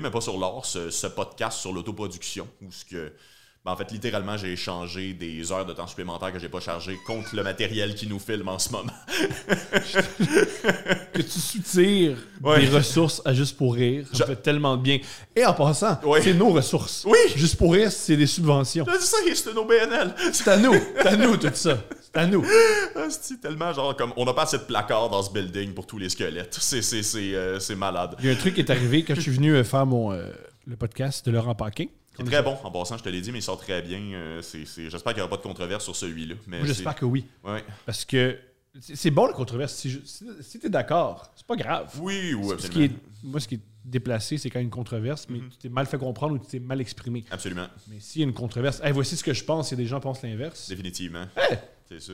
Mais pas sur l'or, ce, ce podcast sur l'autoproduction, où ce que. Ben, en fait, littéralement, j'ai échangé des heures de temps supplémentaires que j'ai pas chargées contre le matériel qui nous filme en ce moment. Que tu soutires Ouais. des ressources à Juste pour rire. Ça Je- fait tellement de bien. Et en passant, Ouais. c'est nos ressources. Oui. Juste pour rire, c'est des subventions. Là, ça, c'est nos BNL. C'est à nous. C'est à nous, tout ça. C'est à nous. C'est tellement genre comme. On n'a pas assez de placards dans ce building pour tous les squelettes. C'est, c'est, c'est, euh, c'est malade. Il y a un truc qui est arrivé quand je suis venu euh, faire mon, euh, le podcast de Laurent Paquin. Il est très bon, en passant, je te l'ai dit, mais il sort très bien. Euh, c'est, c'est- J'espère qu'il n'y aura pas de controverse sur celui-là. Mais Moi, j'espère que oui. Ouais. Parce que c'est c'est bon la controverse. Si, je- si, si t'es d'accord, c'est pas grave. Oui, oui, Ce qui est, absolument. moi, ce qui est déplacé, c'est quand il y a une controverse, mais tu t'es mal fait comprendre ou tu t'es mal exprimé. Absolument. Mais s'il y a une controverse, hey, voici ce que je pense, et des gens pensent l'inverse. Définitivement. Hey! C'est ça.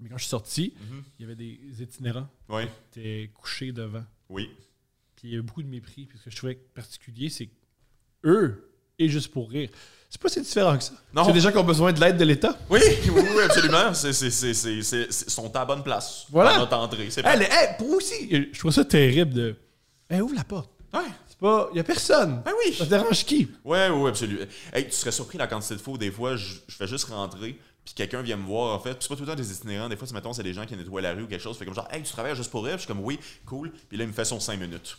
Mais quand je suis sorti, Mhm. il y avait des itinérants Oui. qui étaient couchés devant. Oui. Puis il y avait beaucoup de mépris. Puis ce que je trouvais particulier, c'est que eux, et juste pour rire, c'est pas si différent que ça. Non. C'est des gens qui ont besoin de l'aide de l'État. Oui, oui, oui, absolument. C'est, c'est, c'est, c'est, c'est- c'est- sont à la bonne place. Voilà. À notre entrée. C'est Hey, hey, pour aussi, je trouve ça terrible de. Hey, ouvre la porte. Ouais. C'est pas. Il y a personne. Ben oui. Ça te dérange qui? Ouais, ouais, absolument. Hey, tu serais surpris la quantité de fois où des fois, je, je fais juste rentrer, puis quelqu'un vient me voir, en fait. C'est pas tout le temps des itinérants. Des fois, c'est, mettons, c'est des gens qui nettoient la rue ou quelque chose. Fait comme genre, hey, tu travailles juste pour? Puis je suis comme, oui, cool. Puis là, il me fait son 5 minutes.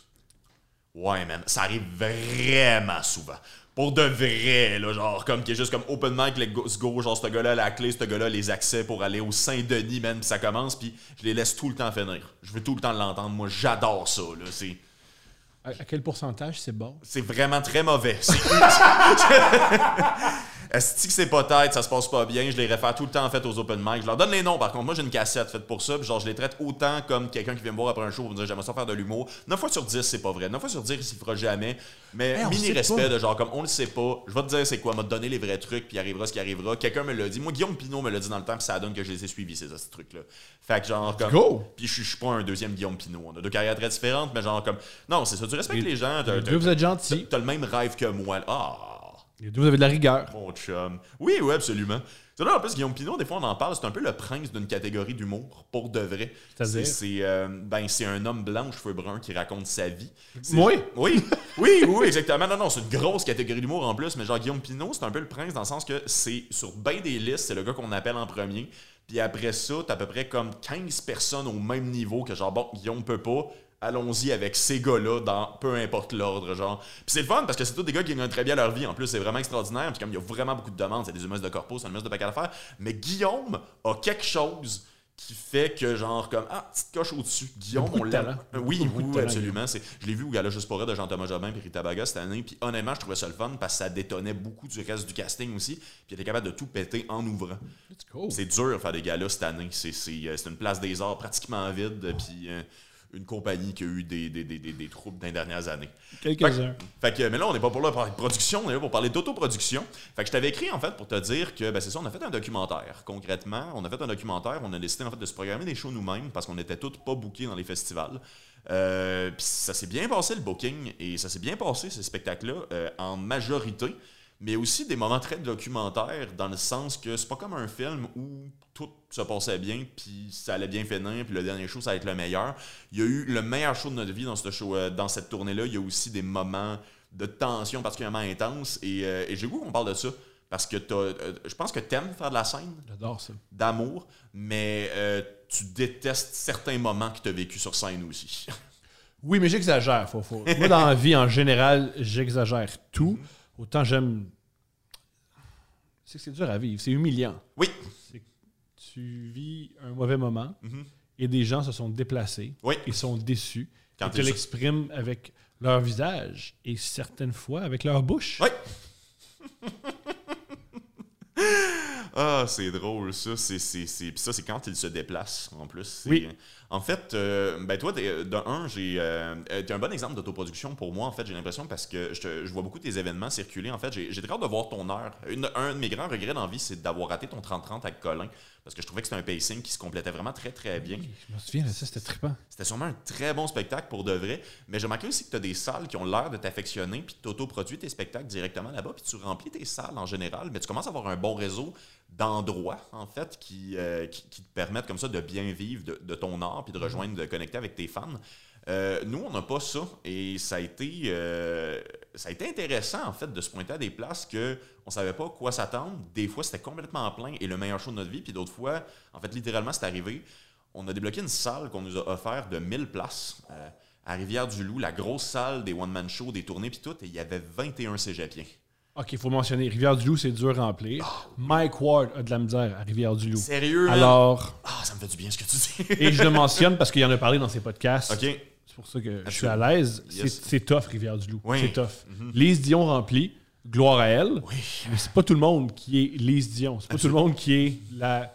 Ouais, man. Ça arrive vraiment souvent. Pour de vrai, là, genre, comme qui est juste comme open mic, let's go, genre, ce gars-là la clé, ce gars-là les accès pour aller au Saint-Denis, man, puis ça commence, puis je les laisse tout le temps finir. Je veux tout le temps l'entendre. Moi, j'adore ça, là. C'est. À, à quel pourcentage c'est bon? C'est vraiment très mauvais. Est-ce que c'est pas tête, ça se passe pas bien, je les réfère tout le temps en fait aux open mic. Je leur donne les noms par contre. Moi j'ai une cassette faite pour ça, puis genre je les traite autant comme quelqu'un qui vient me voir après un show pour me dire j'aimerais ça faire de l'humour. 9 fois sur 10, c'est pas vrai. 9 fois sur 10, il s'y fera jamais. Mais Hey, mini respect pas. de genre comme on le sait pas, je vais te dire c'est quoi, m'a donné les vrais trucs, puis arrivera ce qui arrivera. Quelqu'un me l'a dit. Moi Guillaume Pinot me l'a dit dans le temps, puis ça donne que je les ai suivis ces, ces trucs là. Fait que genre comme go! puis je suis- pas un deuxième Guillaume Pinot. On a deux carrières très différentes, mais genre comme non, c'est ça, tu respectes Les- gens, deux, vous êtes gentils. T'as le même rêve que moi. Ah, vous avez de la rigueur. mon chum. Oui, oui, absolument. C'est là, en plus, Guillaume Pinot, des fois, on en parle, c'est un peu le prince d'une catégorie d'humour, pour de vrai. C'est-à-dire? C'est c'est, euh, ben, c'est un homme blanc aux cheveux bruns qui raconte sa vie. Moi? Oui, oui, oui, exactement. Non, non, c'est une grosse catégorie d'humour en plus, mais genre, Guillaume Pinot, c'est un peu le prince dans le sens que c'est sur bien des listes, c'est le gars qu'on appelle en premier. Puis après ça, t'as à peu près comme 15 personnes au même niveau que genre, bon, Guillaume peut pas. Allons-y avec ces gars-là dans peu importe l'ordre, genre. Puis c'est le fun parce que c'est tous des gars qui gagnent très bien leur vie. En plus, c'est vraiment extraordinaire. Puis comme il y a vraiment beaucoup de demandes, c'est des humains de corpo, c'est un humain de paquet à faire. Mais Guillaume a quelque chose qui fait que genre comme ah petite coche au-dessus Guillaume beaucoup on l'aime. Euh, oui Beaucoup oui, absolument c'est je l'ai vu au gala juste pour rire de Jean-Thomas Jobin et Rita Baga cette année puis honnêtement je trouvais ça le fun parce que ça détonnait beaucoup du reste du casting aussi puis il était capable de tout péter en ouvrant go. c'est dur de faire des galas cette année. C'est, c'est, euh, c'est une place des arts pratiquement vide, puis euh, une compagnie qui a eu des, des, des, des, des troubles dans les dernières années. Quelques-uns. Fait que, mais là, on n'est pas pour là pour parler de production, on est là pour parler d'autoproduction. Fait que je t'avais écrit, en fait, pour te dire que, ben, c'est ça, on a fait un documentaire. Concrètement, on a fait un documentaire, on a décidé, en fait, de se programmer des shows nous-mêmes parce qu'on était tous pas bookés dans les festivals. Euh, Puis ça s'est bien passé, le booking, et ça s'est bien passé, ces spectacles-là, euh, en majorité. Mais aussi des moments très documentaires, dans le sens que c'est pas comme un film où tout se passait bien, puis ça allait bien finir, puis le dernier show, ça va être le meilleur. Il y a eu le meilleur show de notre vie dans, ce show, euh, dans cette tournée-là. Il y a aussi des moments de tension particulièrement intenses, et, euh, et j'ai goût qu'on parle de ça. Parce que t'as, euh, je pense que t'aimes faire de la scène, J'adore ça. d'amour, mais euh, tu détestes certains moments que tu as vécu sur scène aussi. Oui, mais j'exagère. Faut, faut. Moi, dans la vie, en général, j'exagère tout. Autant j'aime. C'est que c'est dur à vivre. C'est humiliant. Oui. Tu vis un mauvais moment Mhm. et des gens se sont déplacés. Oui. Ils sont déçus. Quand Ils te t'es sur- l'expriment avec leur visage et certaines fois avec leur bouche. Oui. Ah, c'est drôle, ça. C'est, ça, c'est quand il se déplace, en plus. Oui. En fait, euh, ben toi, t'es- de un, j'ai, euh, euh, t'es un bon exemple d'autoproduction pour moi, en fait, j'ai l'impression, parce que je, te- je vois beaucoup tes événements circuler. En fait, j'ai, j'ai très hâte de voir ton heure. Une- un de mes grands regrets dans la vie, c'est d'avoir raté ton 30-30 avec Colin, parce que je trouvais que c'était un pacing qui se complétait vraiment très, très bien. Je me souviens de ça, c'était trippant. C'était sûrement un très bon spectacle pour de vrai, mais j'ai remarqué aussi que tu as des salles qui ont l'air de t'affectionner, puis tu autoproduis tes spectacles directement là-bas, puis tu remplis tes salles en général, mais tu commences à avoir un bon réseau d'endroits, en fait, qui, euh, qui, qui te permettent comme ça de bien vivre de, de ton art, puis de rejoindre, de connecter avec tes fans. Euh, nous, on n'a pas ça. Et ça a été euh, ça a été intéressant, en fait, de se pointer à des places que on savait pas quoi s'attendre. Des fois, c'était complètement plein et le meilleur show de notre vie. Puis d'autres fois, en fait, littéralement, c'est arrivé. On a débloqué une salle qu'on nous a offert de 1000 places euh, à Rivière-du-Loup, la grosse salle des one-man shows, des tournées, puis tout. Et il y avait 21 cégepiens. OK, il faut mentionner. Rivière-du-Loup, c'est dur à remplir. Mike Ward a de la misère à Rivière-du-Loup. Sérieux? Alors, Ah, ça me fait du bien ce que tu dis. et je le mentionne parce qu'il en a parlé dans ses podcasts. OK. C'est pour ça que je suis à l'aise. C'est- Yes. C'est tough, Rivière-du-Loup. Oui. C'est tough. Lise Dion remplie, gloire à elle. Oui. Mais c'est pas tout le monde qui est Lise Dion. C'est pas tout le monde qui est la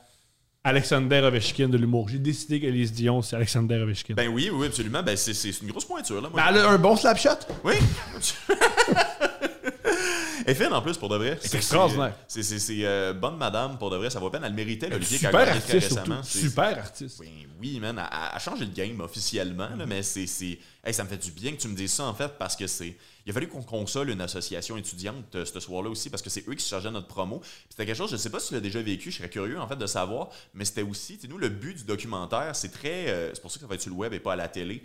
Alexander Ovechkin de l'humour. J'ai décidé que Lise Dion, c'est Alexander Ovechkin. Ben oui, oui, absolument. Ben c'est une grosse pointure, là. moi. Mais elle a un bon slap shot. Oui. Elle est fine en plus pour de vrai. C'est extraordinaire. C'est euh, bonne madame pour de vrai, ça vaut peine. Elle le méritait, l'Olivier, gagné très artiste, récemment. Super artiste. Oui, oui, man, elle, elle a changé le game officiellement, là, mais c'est. Hey, ça me fait du bien que tu me dises ça, en fait, parce que c'est. Il a fallu qu'on console une association étudiante euh, ce soir-là aussi, parce que c'est eux qui se chargeaient notre promo. C'était quelque chose, je sais pas si tu l'as déjà vécu, je serais curieux, en fait, de savoir, mais c'était aussi, tu sais, nous, le but du documentaire, c'est très. euh, c'est pour ça que ça va être sur le web et pas à la télé.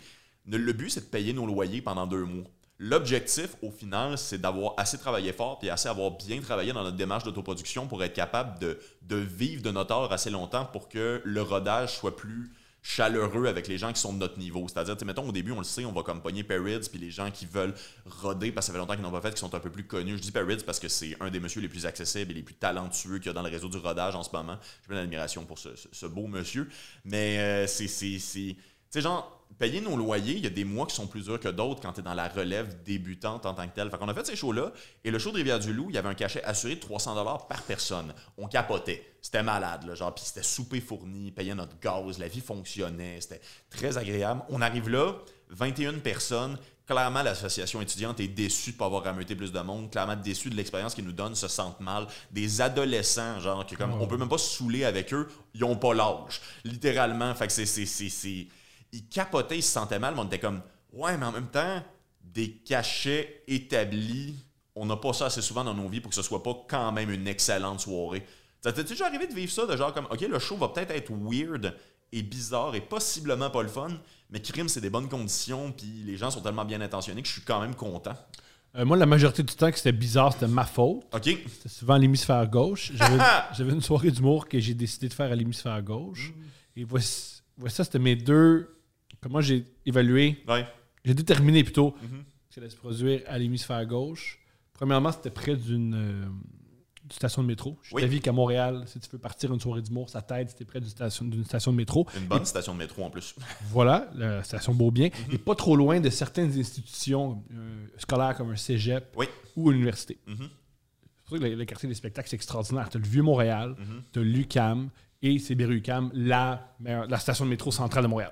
Le but, c'est de payer nos loyers pendant deux mois. L'objectif, au final, c'est d'avoir assez travaillé fort et assez avoir bien travaillé dans notre démarche d'autoproduction pour être capable de, vivre de notre art assez longtemps pour que le rodage soit plus chaleureux avec les gens qui sont de notre niveau. C'est-à-dire, mettons, au début, on le sait, on va comme pogner Perrids, puis les gens qui veulent roder, parce que ça fait longtemps qu'ils n'ont pas fait, qui sont un peu plus connus. Je dis Perrids parce que c'est un des messieurs les plus accessibles et les plus talentueux qu'il y a dans le réseau du rodage en ce moment. J'ai plein d'admiration pour ce beau monsieur. Mais euh, c'est... sais, genre, payer nos loyers, il y a des mois qui sont plus durs que d'autres quand tu es dans la relève débutante en tant que telle. Fait qu'on a fait ces shows-là, et le show de Rivière-du-Loup, il y avait un cachet assuré de 300 par personne. On capotait. C'était malade, là, genre, puis c'était souper fourni, payait notre gaz, la vie fonctionnait, c'était très agréable. On arrive là, 21 personnes. Clairement, l'association étudiante est déçue de ne pas avoir rameuté plus de monde, clairement déçue de l'expérience qu'ils nous donnent, se sentent mal. Des adolescents, genre, que comme, on peut même pas se saouler avec eux, ils ont pas l'âge. Littéralement, fait que c'est- ils capotaient, ils se sentaient mal, mais on était comme, ouais, mais en même temps, des cachets établis, on n'a pas ça assez souvent dans nos vies pour que ce soit pas quand même une excellente soirée. Ça t'est déjà arrivé de vivre ça, de genre comme, ok, le show va peut-être être weird et bizarre et possiblement pas le fun, mais crime, c'est des bonnes conditions, puis les gens sont tellement bien intentionnés que je suis quand même content. Euh, moi, la majorité du temps que c'était bizarre, c'était ma faute. Ok? C'était souvent l'hémisphère gauche. J'avais j'avais une soirée d'humour que j'ai décidé de faire à l'hémisphère gauche. Et voici, voici ça, c'était mes deux. Comment j'ai évalué Ouais. J'ai déterminé plutôt que Mhm. ça allait se produire à l'hémisphère gauche. Premièrement, c'était près d'une euh, station de métro. Je suis Oui. d'avis qu'à Montréal, si tu veux partir une soirée d'humour, ça t'aide t'es près d'une station, d'une station de métro. Une bonne station de métro en plus. Voilà, la station Beaubien. Mhm. Et pas trop loin de certaines institutions euh, scolaires comme un cégep Oui. ou une université. Mhm. C'est pour ça que le, le quartier des spectacles, c'est extraordinaire. Tu as le Vieux-Montréal, Mhm. tu as l'UCAM et c'est UCAM, la, meilleure- la station de métro centrale de Montréal.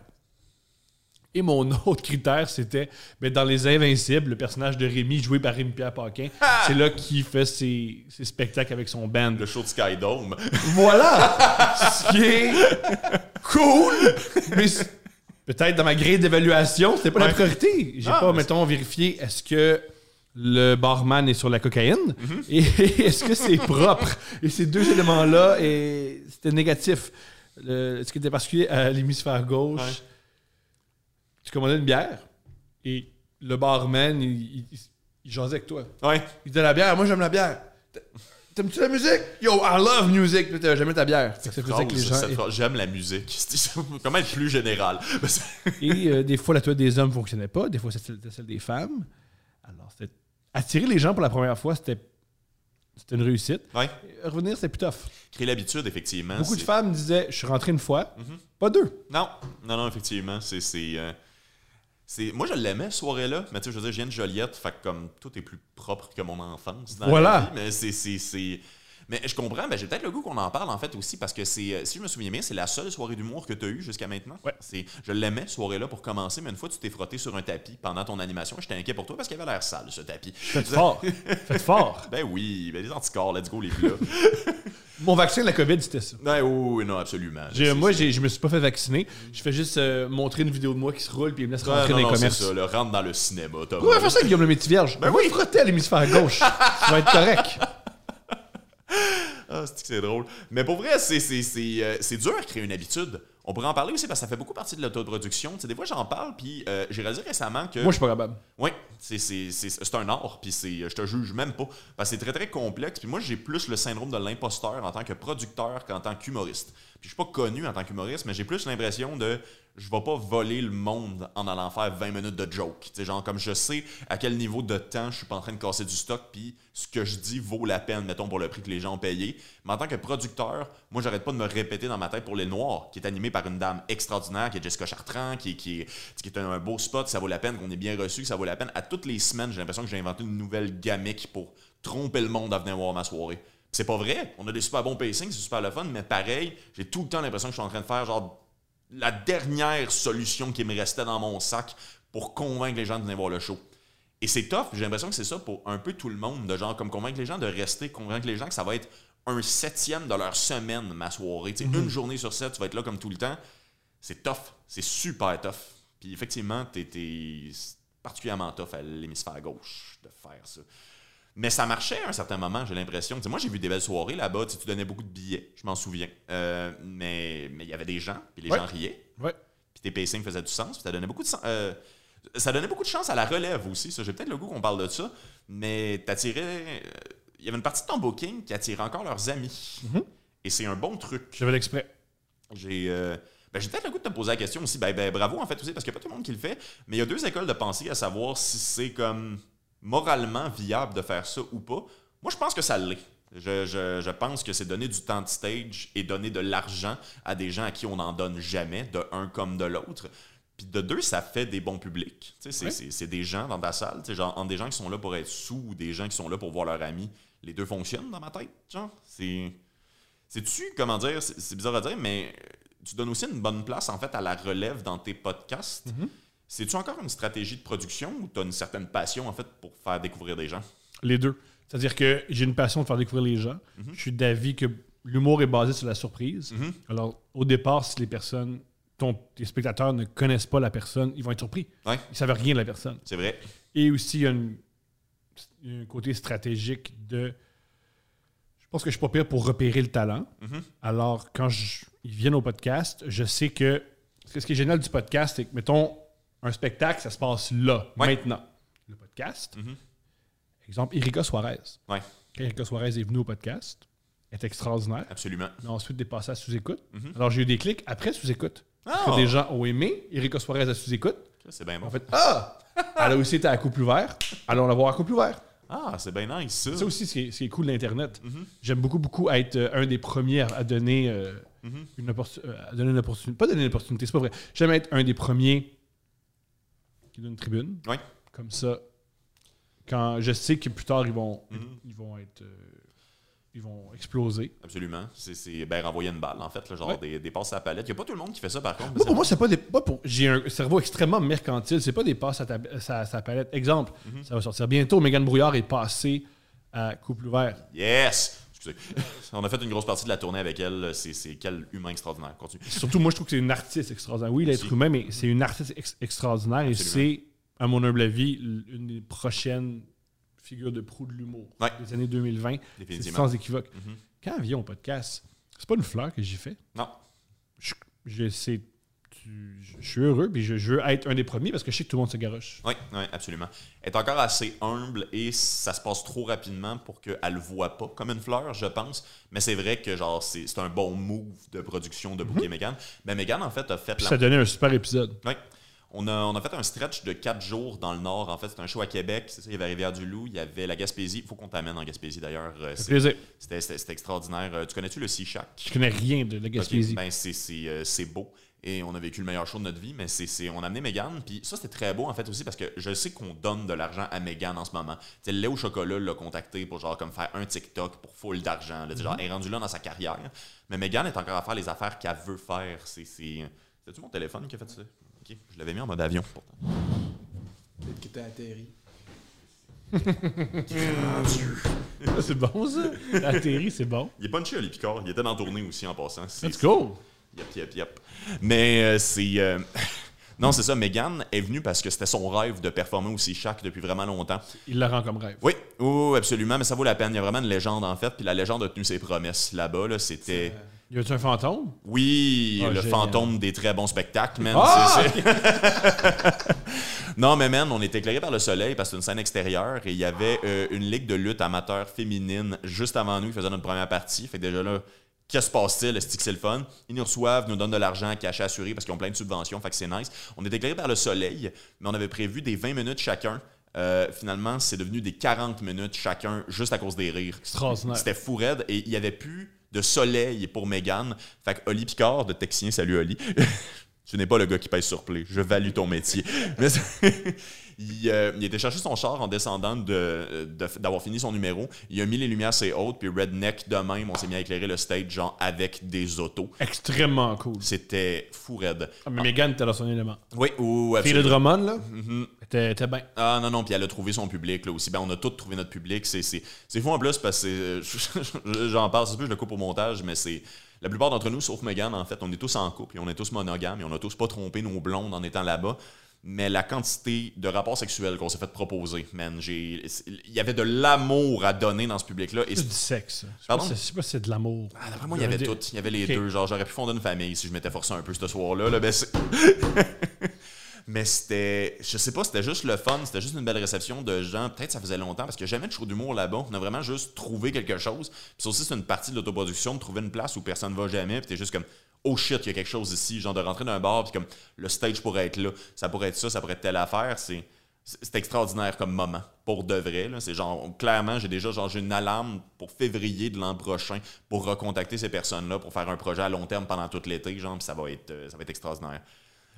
Et mon autre critère, c'était ben, dans Les Invincibles, le personnage de Rémi, joué par Rémi-Pierre Paquin, c'est là qu'il fait ses, ses spectacles avec son band. Le show de Skydome. Voilà! Ce qui est cool! Mais peut-être dans ma grille d'évaluation, c'était pas la priorité. J'ai Ah, pas, mais mettons, vérifié est-ce que le barman est sur la cocaïne? Mhm. et est-ce que c'est propre? Et ces deux éléments-là, c'était négatif. Le- ce qui était particulier à l'hémisphère gauche, Ouais. Tu commandais une bière et le barman, il, il, il- il jasait avec toi. Ouais. Il dit la bière, moi j'aime la bière. T'aimes-tu la musique? Yo, I love music. Puis t'as jamais ta bière. Fait que les gens. J'aime la musique. Comment être plus général? Et euh, des fois, la toilette des hommes ne fonctionnait pas. Des fois, c'était celle des femmes. Alors, c'était. Attirer les gens pour la première fois, c'était. C'était une réussite. ouais. Revenir, c'était plus tough. Créer l'habitude, effectivement. Beaucoup de c'est- femmes disaient Je suis rentré une fois, Mhm. pas deux. Non, non, non, effectivement. C'est. c'est, euh, c'est- Moi, je l'aimais, cette soirée-là. Mais tu sais, je veux dire, je viens de Joliette. Fait que comme tout est plus propre que mon enfance. Dans Voilà. la vie, mais c'est. c'est- c'est- Mais je comprends, ben, j'ai peut-être le goût qu'on en parle en fait aussi parce que c'est, euh, si je me souviens bien, c'est la seule soirée d'humour que tu as eue jusqu'à maintenant. Ouais. C'est, je l'aimais, cette soirée-là, pour commencer, mais une fois tu t'es frotté sur un tapis pendant ton animation, j'étais inquiet pour toi parce qu'il avait l'air sale, ce tapis. Faites fort. Faites fort. Ben oui, ben les anticorps, let's go les plats. Mon vaccin de la COVID, c'était ça. ben oui, oui, non, absolument. J'ai- moi, j'ai- je me suis pas fait vacciner. Je fais juste euh, montrer une vidéo de moi qui se roule puis il me laisse Ouais, rentrer non, dans non, les c'est commerces. ça, le rentre dans le cinéma, Thomas. Pourquoi faire ça, Guillaume le Métier-Vierge? Ben On va oui. frotter à l'hémisphère gauche. ça va être correct. Ah, c'est que c'est drôle. Mais pour vrai, c'est, c'est, c'est, euh, c'est dur à créer une habitude. On pourrait en parler aussi parce que ça fait beaucoup partie de l'autoproduction. Des fois, j'en parle, puis euh, j'ai réalisé récemment que. Moi, je suis pas capable. Oui, c'est, un art, puis je te juge même pas. Parce que c'est très, très complexe. Puis moi, j'ai plus le syndrome de l'imposteur en tant que producteur qu'en tant qu'humoriste. Puis je suis pas connu en tant qu'humoriste, mais j'ai plus l'impression de je vais pas voler le monde en allant faire 20 minutes de joke. Tu sais, genre, comme je sais à quel niveau de temps je suis pas en train de casser du stock, puis ce que je dis vaut la peine, mettons, pour le prix que les gens ont payé. Mais en tant que producteur, moi, j'arrête pas de me répéter dans ma tête pour Les Noirs, qui est animé par une dame extraordinaire, qui est Jessica Chartrand, qui, qui, qui est un beau spot, ça vaut la peine, qu'on est bien reçu, ça vaut la peine. À toutes les semaines, j'ai l'impression que j'ai inventé une nouvelle gamique pour tromper le monde à venir voir ma soirée. C'est pas vrai. On a des super bons pacings, c'est super le fun, mais pareil, j'ai tout le temps l'impression que je suis en train de faire genre la dernière solution qui me restait dans mon sac pour convaincre les gens de venir voir le show. Et c'est tough, j'ai l'impression que c'est ça pour un peu tout le monde, de genre comme convaincre les gens de rester, convaincre les gens que ça va être un septième de leur semaine, ma soirée. Tu sais, Une journée sur sept, tu vas être là comme tout le temps. C'est tough, c'est super tough. Puis effectivement, t'es es particulièrement tough à l'hémisphère gauche de faire ça. Mais ça marchait à un certain moment, j'ai l'impression. Moi, j'ai vu des belles soirées là-bas. Tu, donnais beaucoup de billets, je m'en souviens. Euh, mais mais il y avait des gens, puis les Ouais. gens riaient. Ouais. Puis tes pacings faisaient du sens. Puis ça donnait beaucoup de sens. euh, ça donnait beaucoup de chance à la relève aussi. Ça, j'ai peut-être le goût qu'on parle de ça. Mais t'attirais. euh, Il y avait une partie de ton booking qui attirait encore leurs amis. Et c'est un bon truc. J'avais l'exprès. J'ai euh, ben, j'ai peut-être le goût de te poser la question aussi. Ben, ben, bravo en fait aussi, parce qu'il n'y a pas tout le monde qui le fait. Mais il y a deux écoles de pensée à savoir si c'est comme moralement viable de faire ça ou pas. Moi, je pense que ça l'est. Je, je- je pense que c'est donner du temps de stage et donner de l'argent à des gens à qui on n'en donne jamais, de un comme de l'autre. Puis de deux, ça fait des bons publics. C'est, Ouais. c'est- c'est des gens dans ta salle, genre entre des gens qui sont là pour être sous ou des gens qui sont là pour voir leurs amis. Les deux fonctionnent dans ma tête, genre. C'est. C'est-tu, comment dire, c'est c'est bizarre à dire, mais tu donnes aussi une bonne place, en fait, à la relève dans tes podcasts. C'est-tu encore une stratégie de production ou tu as une certaine passion, en fait, pour faire découvrir des gens? Les deux. C'est-à-dire que j'ai une passion de faire découvrir les gens. Je suis d'avis que l'humour est basé sur la surprise. Mhm. Alors, au départ, si les personnes, ton, tes spectateurs ne connaissent pas la personne, ils vont être surpris. Ouais, Ils ne savent rien de la personne. c'est vrai. Et aussi, il y a une- un côté stratégique de. Je pense que je suis pas pire pour repérer le talent. Mhm. Alors, quand je- ils viennent au podcast, je sais que. parce que Ce qui est génial du podcast, c'est que, mettons, un spectacle, ça se passe là, Ouais. maintenant. Le podcast, Mhm. exemple, Erika Suarez. Ouais, Quand Erika Suarez est venue au podcast, elle est extraordinaire. absolument. Elle a ensuite dépassé à sous-écoute. Mhm. Alors, j'ai eu des clics après sous-écoute. Parce que des gens ont aimé Erika Suarez à sous-écoute. C'est bien bon. En fait, ah! Elle a aussi été à couple ouvert. Allons la voir à couple ouvert. Ah, c'est bien nice, ça. C'est aussi ce qui est, ce qui est cool de l'Internet. Mhm. J'aime beaucoup, beaucoup être euh, un des premiers à donner, euh, une, opportu- euh, à donner une opportunité. Pas donner une opportunité, c'est pas vrai. J'aime être un des premiers qui donne une tribune. Ouais. Comme ça, quand je sais que plus tard, ils vont, Mhm. ils vont être. euh, ils vont exploser. Absolument. C'est, ben, renvoyer une balle, en fait, là, genre Ouais. des, des passes à la palette. Il n'y a pas tout le monde qui fait ça, par contre. Moi, pour moi, c'est pas des. pas pour- J'ai un cerveau extrêmement mercantile. C'est pas des passes à, ta- à sa palette. Exemple, Mhm. ça va sortir bientôt. Mégane Brouillard est passée à couple ouvert. Yes! Excusez. On a fait une grosse partie de la tournée avec elle. C'est, quel humain extraordinaire. Continue. Surtout, moi, je trouve que c'est une artiste extraordinaire. Oui, l'être humain, mais c'est une artiste ex- extraordinaire et c'est, à mon humble avis, une des prochaines figures de proue de l'humour Ouais. des années 2020. C'est Définitivement. sans équivoque. Mhm. Quand elle vient au podcast, c'est pas une fleur que j'ai fait. Non. Je, je sais- tu- je- suis heureux puis je, je veux être un des premiers parce que je sais que tout le monde se garoche. Oui, oui, absolument. Elle est encore assez humble et ça se passe trop rapidement pour qu'elle le voit pas comme une fleur, je pense. Mais c'est vrai que genre c'est, c'est un bon move de production de Bouquet Megan. Mais Megan, en fait, a fait Puis la ça donnait un super épisode. Oui. On a, on a fait un stretch de quatre jours dans le Nord. En fait, c'était un show à Québec. Ça, il y avait Rivière-du-Loup, il y avait la Gaspésie. Il faut qu'on t'amène en Gaspésie d'ailleurs. Euh. C'était, extraordinaire. Euh, Tu connais-tu le Sea Shack? Je connais rien de la Gaspésie. Ok, Ben, c'est, c'est, euh, c'est beau. Et on a vécu le meilleur show de notre vie, mais c'est, on a amené Megan. Puis ça, c'était très beau en fait aussi parce que je sais qu'on donne de l'argent à Megan en ce moment. Tu sais, Léo Chocolat l'a contacté pour genre comme faire un TikTok pour full d'argent. Tu sais, Genre, elle est rendue là dans sa carrière. Mais Megan est encore à faire les affaires qu'elle veut faire. C'est, c'est... C'est-tu mon téléphone qui a fait ça? Ok, je l'avais mis en mode avion pourtant. Peut-être que t'as atterri. C'est bon, ça. Atterri, c'est bon. Il est punché, Ali Picard. Il était dans la tournée aussi en passant. C'est- Let's go. Yep, yep, yep. Mais euh, c'est. euh, non, c'est ça. Megan est venue parce que c'était son rêve de performer aussi chaque depuis vraiment longtemps. Il la rend comme rêve. Oui, oui, absolument. Mais ça vaut la peine. Il y a vraiment une légende, en fait. Puis la légende a tenu ses promesses là-bas. Là, c'était. Y a-tu un fantôme? Oui, Ah, le génial. fantôme des très bons spectacles, man. Ah! Non, mais man, on était éclairé par le soleil parce que c'est une scène extérieure et il y avait euh, une ligue de lutte amateur féminine juste avant nous qui faisait notre première partie. Fait que déjà là, qu'est-ce qui se passe-t-il? Est-ce que c'est le fun? Ils nous reçoivent, nous donnent de l'argent cash assuré parce qu'ils ont plein de subventions. Fait que c'est nice. On était éclairé par le soleil, mais on avait prévu des 20 minutes chacun. Euh, finalement, c'est devenu des 40 minutes chacun juste à cause des rires. Extraordinaire. C'était fou raide et il n'y avait plus de soleil pour Megan. Fait que Oli Picard de Texien, salut Oli. tu n'es pas le gars qui pèse sur play. Je value ton métier. Mais il, euh, il était chercher son char en descendant de- de- d'avoir fini son numéro. Il a mis les lumières assez hautes, puis Redneck de même, on s'est mis à éclairer le stage genre avec des autos. Extrêmement cool. C'était fou raide. Ah, mais Megan était dans son élément. Oui, ou de absolument. Drummond, là, Mhm. était, était bien. Ah non, non, puis elle a trouvé son public là aussi. Ben, on a tous trouvé notre public. C'est, fou en plus parce que j'en parle, c'est plus je le coupe au montage, mais c'est. La plupart d'entre nous, sauf Megan, en fait, on est tous en couple et on est tous monogames et on a tous pas trompé nos blondes en étant là-bas. Mais la quantité de rapports sexuels qu'on s'est fait proposer, man, j'ai. Il y avait de l'amour à donner dans ce public-là. Et C'est du sexe. Pardon? je sais pas si c'est de l'amour. ah, d'après moi, il y avait tout. Il y avait les deux. Genre, j'aurais pu fonder une famille si je m'étais forcé un peu ce soir-là. Là, ben, Mais c'était. Je sais pas, c'était juste le fun. C'était juste une belle réception de gens. Peut-être ça faisait longtemps parce a jamais de show d'humour là-bas. On a vraiment juste trouvé quelque chose. Puis ça aussi, c'est une partie de l'autoproduction de trouver une place où personne ne va jamais. Puis t'es juste comme. Oh shit, il y a quelque chose ici. Genre de rentrer dans un bar. Puis comme le stage pourrait être là. Ça pourrait être ça, ça pourrait être telle affaire. C'est. Extraordinaire comme moment, pour de vrai. là. C'est genre, clairement, j'ai déjà genre, une alarme pour février de l'an prochain pour recontacter ces personnes-là pour faire un projet à long terme pendant tout l'été. Genre, ça euh, ça va être extraordinaire.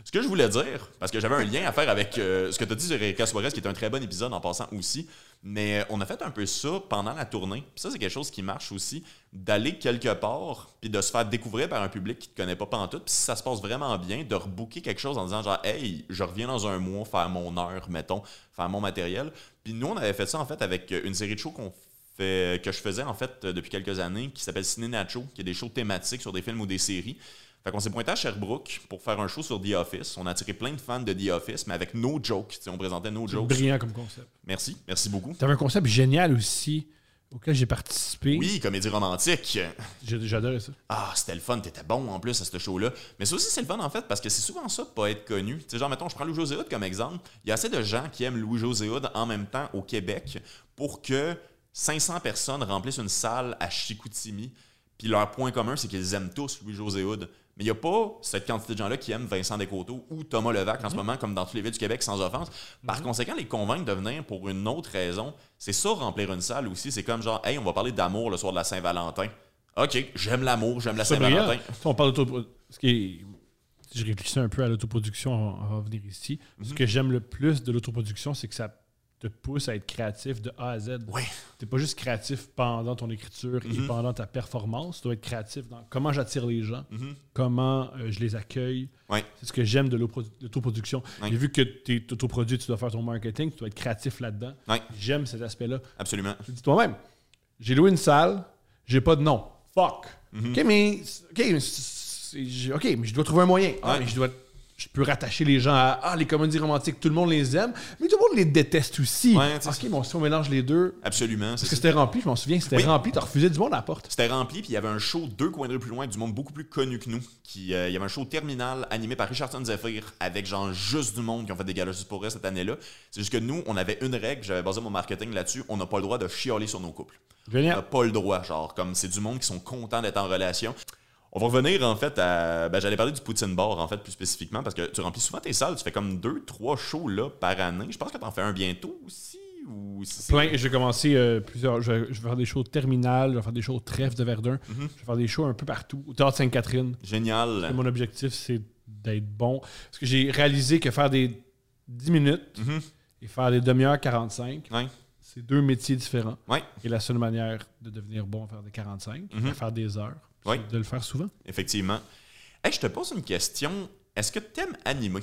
Ce que je voulais dire, parce que j'avais un lien à faire avec euh, ce que tu as dit sur Erika Suarez, qui est un très bon épisode en passant aussi, mais euh, on a fait un peu ça pendant la tournée. Puis ça, c'est quelque chose qui marche aussi, d'aller quelque part, puis de se faire découvrir par un public qui te connaît pas pantoute. Puis si ça se passe vraiment bien, de rebooker quelque chose en disant genre, hey, je reviens dans un mois faire mon heure, mettons, faire mon matériel. Puis nous, on avait fait ça en fait avec euh, une série de shows qu'on fait, que je faisais en fait depuis quelques années, qui s'appelle Ciné Nacho, qui est des shows thématiques sur des films ou des séries. Fait qu'on s'est pointé à Sherbrooke pour faire un show sur The Office. On a attiré plein de fans de The Office, mais avec no jokes. On présentait no C'est jokes. brillant comme concept. Merci, merci beaucoup. T'avais un concept génial aussi auquel j'ai participé. Oui, comédie romantique. J'ai- J'adorais ça. Ah, c'était le fun, t'étais bon en plus à ce show-là. Mais ça aussi, c'est le fun en fait, parce que c'est souvent ça, pas être connu. Tu sais, genre, mettons, je prends Louis-José Hood comme exemple. Il y a assez de gens qui aiment Louis-José Hood en même temps au Québec pour que 500 personnes remplissent une salle à Chicoutimi. Puis leur point commun, c'est qu'ils aiment tous Louis-José Hood. Mais il n'y a pas cette quantité de gens-là qui aiment Vincent Descoteaux ou Thomas Levac en ce moment, comme dans toutes les villes du Québec, sans offense. Par conséquent, les convaincre de venir pour une autre raison, c'est ça, remplir une salle aussi. C'est comme genre, hey, on va parler d'amour le soir de la Saint-Valentin. OK, j'aime l'amour, j'aime la. Saint-Valentin. On parle d'auto. Je réfléchis un peu à l'autoproduction, on on va venir ici. Ce Mhm. que j'aime le plus de l'autoproduction, c'est que ça te pousse à être créatif de A à Z. Ouais. Tu pas juste créatif pendant ton écriture et Mhm. pendant ta performance. Tu dois être créatif dans comment j'attire les gens, Mhm. comment euh, je les accueille. C'est ce que j'aime de l'auto- l'autoproduction. J'ai vu que tu es autoproduit, tu dois faire ton marketing, tu dois être créatif là-dedans. J'aime cet aspect-là. Absolument. Tu dis toi-même, j'ai loué une salle, j'ai pas de nom. Fuck. Mhm. OK, mais, OK, mais, mais je dois trouver un moyen. Ah, mais je dois. Je peux rattacher les gens à Ah, les comédies romantiques, tout le monde les aime, mais tout le monde les déteste aussi. Ouais, OK, bon, si on mélange les deux. Absolument. Parce que c'était rempli, je m'en souviens, c'était Oui. rempli, t'as refusé du monde à la porte. C'était rempli, puis il y avait un show deux coins de rue plus loin du monde beaucoup plus connu que nous. Qui, euh, il y avait un show terminal animé par Richardson Zephyr avec genre juste du monde qui ont fait des galas juste pour elle cette année-là. C'est juste que nous, on avait une règle, j'avais basé mon marketing là-dessus, on n'a pas le droit de chialer sur nos couples. On n'a Génial. pas le droit, genre, comme c'est du monde qui sont contents d'être en relation. On va revenir en fait à. Ben, J'allais parler du Poutine Bar en fait plus spécifiquement parce que tu remplis souvent tes salles, tu fais comme deux, trois shows là par année. Je pense que tu en fais un bientôt aussi. Ou si- Plein, je vais commencer euh, plusieurs. Je vais, je vais faire des shows terminales, je vais faire des shows trèfle de Verdun, Mhm. je vais faire des shows un peu partout. Au Théâtre Sainte-Catherine. Génial. Mon objectif, c'est d'être bon. Parce que j'ai réalisé que faire des 10 minutes Mhm. et faire des demi-heures 45, Ouais. c'est deux métiers différents. Ouais. Et la seule manière de devenir bon à faire des 45, Mhm. à faire des heures, Ouais. de le faire souvent. Effectivement. Hey, je te pose une question. Est-ce que tu aimes animer?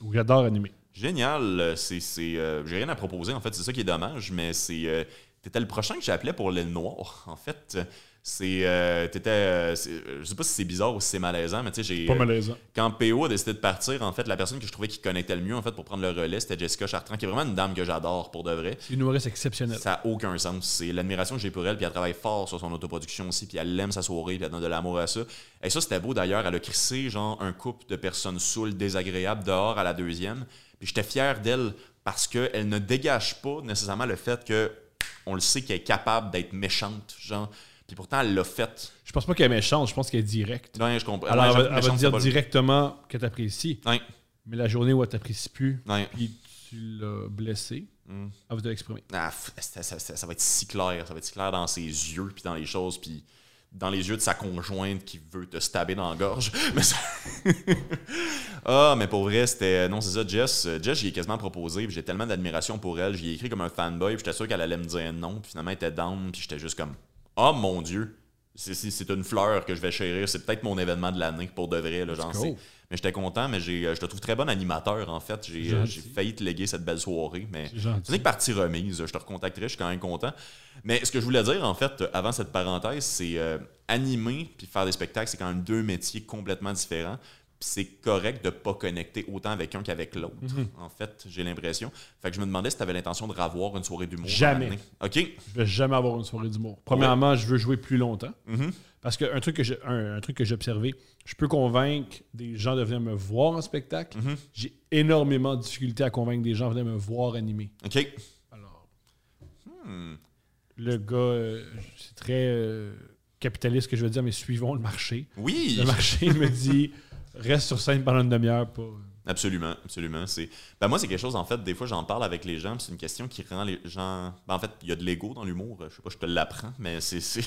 Ou J'adore animer. Génial. Euh, C'est, c'est, euh, j'ai rien à proposer, en fait. C'est ça qui est dommage, mais c'est. euh, T'étais le prochain que j'appelais pour l'aile noire, en fait. C'est, euh, t'étais, euh, c'est- je sais pas si c'est bizarre ou si c'est malaisant, mais tu sais, j'ai, Pas euh, malaisant. quand PO a décidé de partir, en fait, la personne que je trouvais qui connectait le mieux, en fait, pour prendre le relais, c'était Jessica Chartrand, qui est vraiment une dame que j'adore pour de vrai. C'est une humoriste exceptionnelle. Ça n'a aucun sens. C'est l'admiration que j'ai pour elle, puis elle travaille fort sur son autoproduction aussi, puis elle aime sa soirée, puis elle donne de l'amour à ça. Et ça, c'était beau d'ailleurs. Elle a crissé, genre, un couple de personnes saoules, désagréables dehors à la deuxième. Puis j'étais fier d'elle parce qu'elle ne dégage pas nécessairement le fait que on le sait qu'elle est capable d'être méchante, genre. Puis pourtant, elle l'a fait. Je pense pas qu'elle est méchante, je pense qu'elle est directe. Non, je comprends. Alors, elle va, j'avoue, elle va dire directement qu'elle t'apprécie. Mais la journée où elle t'apprécie plus, puis tu l'as blessé, Mm. elle va te l'exprimer. Ah, ça, ça- ça- ça va être si clair. Ça va être si clair dans ses yeux, puis dans les choses, puis dans les yeux de sa conjointe qui veut te stabber dans la gorge. Mais ça- ah, mais pour vrai, c'était. Non, c'est ça, Jess. Jess, j'y ai quasiment proposé, j'ai tellement d'admiration pour elle. J'y ai écrit comme un fanboy, puis j'étais sûr qu'elle allait me dire non, puis finalement, elle était down, puis j'étais juste comme. Oh mon Dieu! C'est- une fleur que je vais chérir. C'est peut-être mon événement de l'année pour de vrai. Là, genre, go. c'est- mais j'étais content, mais j'ai, euh, je te trouve très bon animateur en fait. J'ai, euh, failli te léguer cette belle soirée, mais C'est que partie remise. Je te recontacterai, je suis quand même content. Mais ce que je voulais dire, en fait, avant cette parenthèse, c'est euh, animer puis faire des spectacles, c'est quand même deux métiers complètement différents. C'est correct de pas connecter autant avec un qu'avec l'autre. Mhm. En fait, j'ai l'impression. Fait que je me demandais si tu avais l'intention de revoir une soirée d'humour. Jamais. OK. Je vais jamais avoir une soirée d'humour. Premièrement, je veux jouer plus longtemps. Mhm. Parce qu'un truc que j'ai un, un truc que j'ai observé, je peux convaincre des gens de venir me voir en spectacle. Mhm. J'ai énormément de difficulté à convaincre des gens de venir me voir animer. OK. Alors, Hmm. le gars, euh, c'est très euh, capitaliste que je veux dire, mais suivons le marché. Oui. Le marché me dit reste sur scène pendant une demi-heure, pas. Absolument, absolument. C'est... Ben moi, c'est quelque chose, en fait, des fois, j'en parle avec les gens, c'est une question qui rend les gens... Ben, en fait, il y a de l'ego dans l'humour, je sais pas, je te l'apprends, mais c'est... C'est,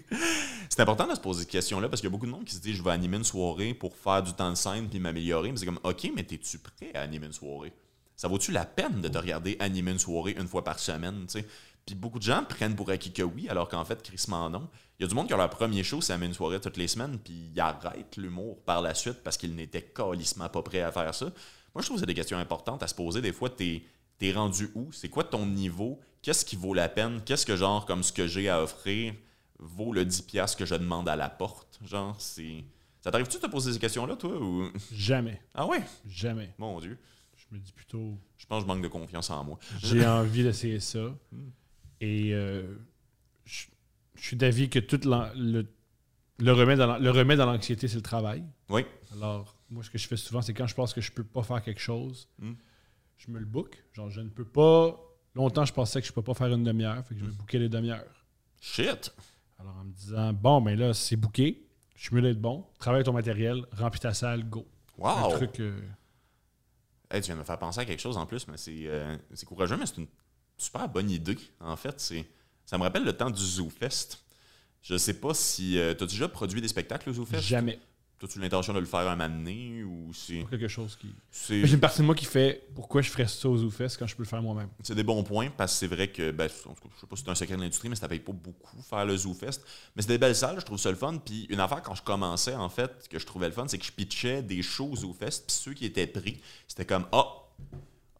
c'est important de se poser cette question-là, parce qu'il y a beaucoup de monde qui se dit, je vais animer une soirée pour faire du temps de scène puis m'améliorer, mais c'est comme, OK, mais es-tu prêt à animer une soirée? Ça vaut-tu la peine de te regarder animer une soirée une fois par semaine, tu? Puis beaucoup de gens prennent pour acquis que oui, alors qu'en fait, crissement non. Il y a du monde qui a leur premier show, c'est animer une soirée toutes les semaines, puis ils arrêtent l'humour par la suite parce qu'ils n'étaient calissement pas prêts à faire ça. Moi, je trouve que c'est des questions importantes à se poser. Des fois, t'es es rendu où? C'est quoi ton niveau? Qu'est-ce qui vaut la peine? Qu'est-ce que, genre, comme ce que j'ai à offrir, vaut le 10$ que je demande à la porte? Genre, c'est... Ça t'arrive-tu de te poser ces questions-là, toi? Ou... Jamais. Ah ouais? Jamais. Mon Dieu. Je me dis plutôt Je pense que je manque de confiance en moi. j'ai envie d'essayer ça. Hmm. Et euh, je, je suis d'avis que tout le, le remède dans l'anxiété, c'est le travail. Oui. Alors, moi, ce que je fais souvent, c'est quand je pense que je peux pas faire quelque chose, Mm. je me le book. Genre, je ne peux pas. Longtemps, je pensais que je ne peux pas faire une demi-heure, fait que je me bookais les demi-heures. Shit! Alors, en me disant, bon, ben là, c'est booké, je suis mieux d'être bon, travaille ton matériel, remplis ta salle, go. Wow! Un truc. euh, Hey, tu viens de me faire penser à quelque chose en plus, mais c'est euh, c'est courageux, mais c'est une super bonne idée. En fait, c'est ça me rappelle le temps du ZooFest. Je sais pas si. euh, T'as déjà produit des spectacles au ZooFest? jamais. T'as-tu l'intention de le faire un moment donné ou c'est. Quelque chose qui. C'est J'ai une partie de moi qui fait pourquoi je ferais ça aux ZooFest quand je peux le faire moi-même. c'est des bons points parce que c'est vrai que, ben, en tout cas, je sais pas si c'est un secret de l'industrie, mais ça paye pas beaucoup faire le ZooFest. Mais c'est des belles salles, je trouve ça le fun. Puis une affaire quand je commençais, en fait, que je trouvais le fun, c'est que je pitchais des shows au ZooFest, puis ceux qui étaient pris, c'était comme, ah,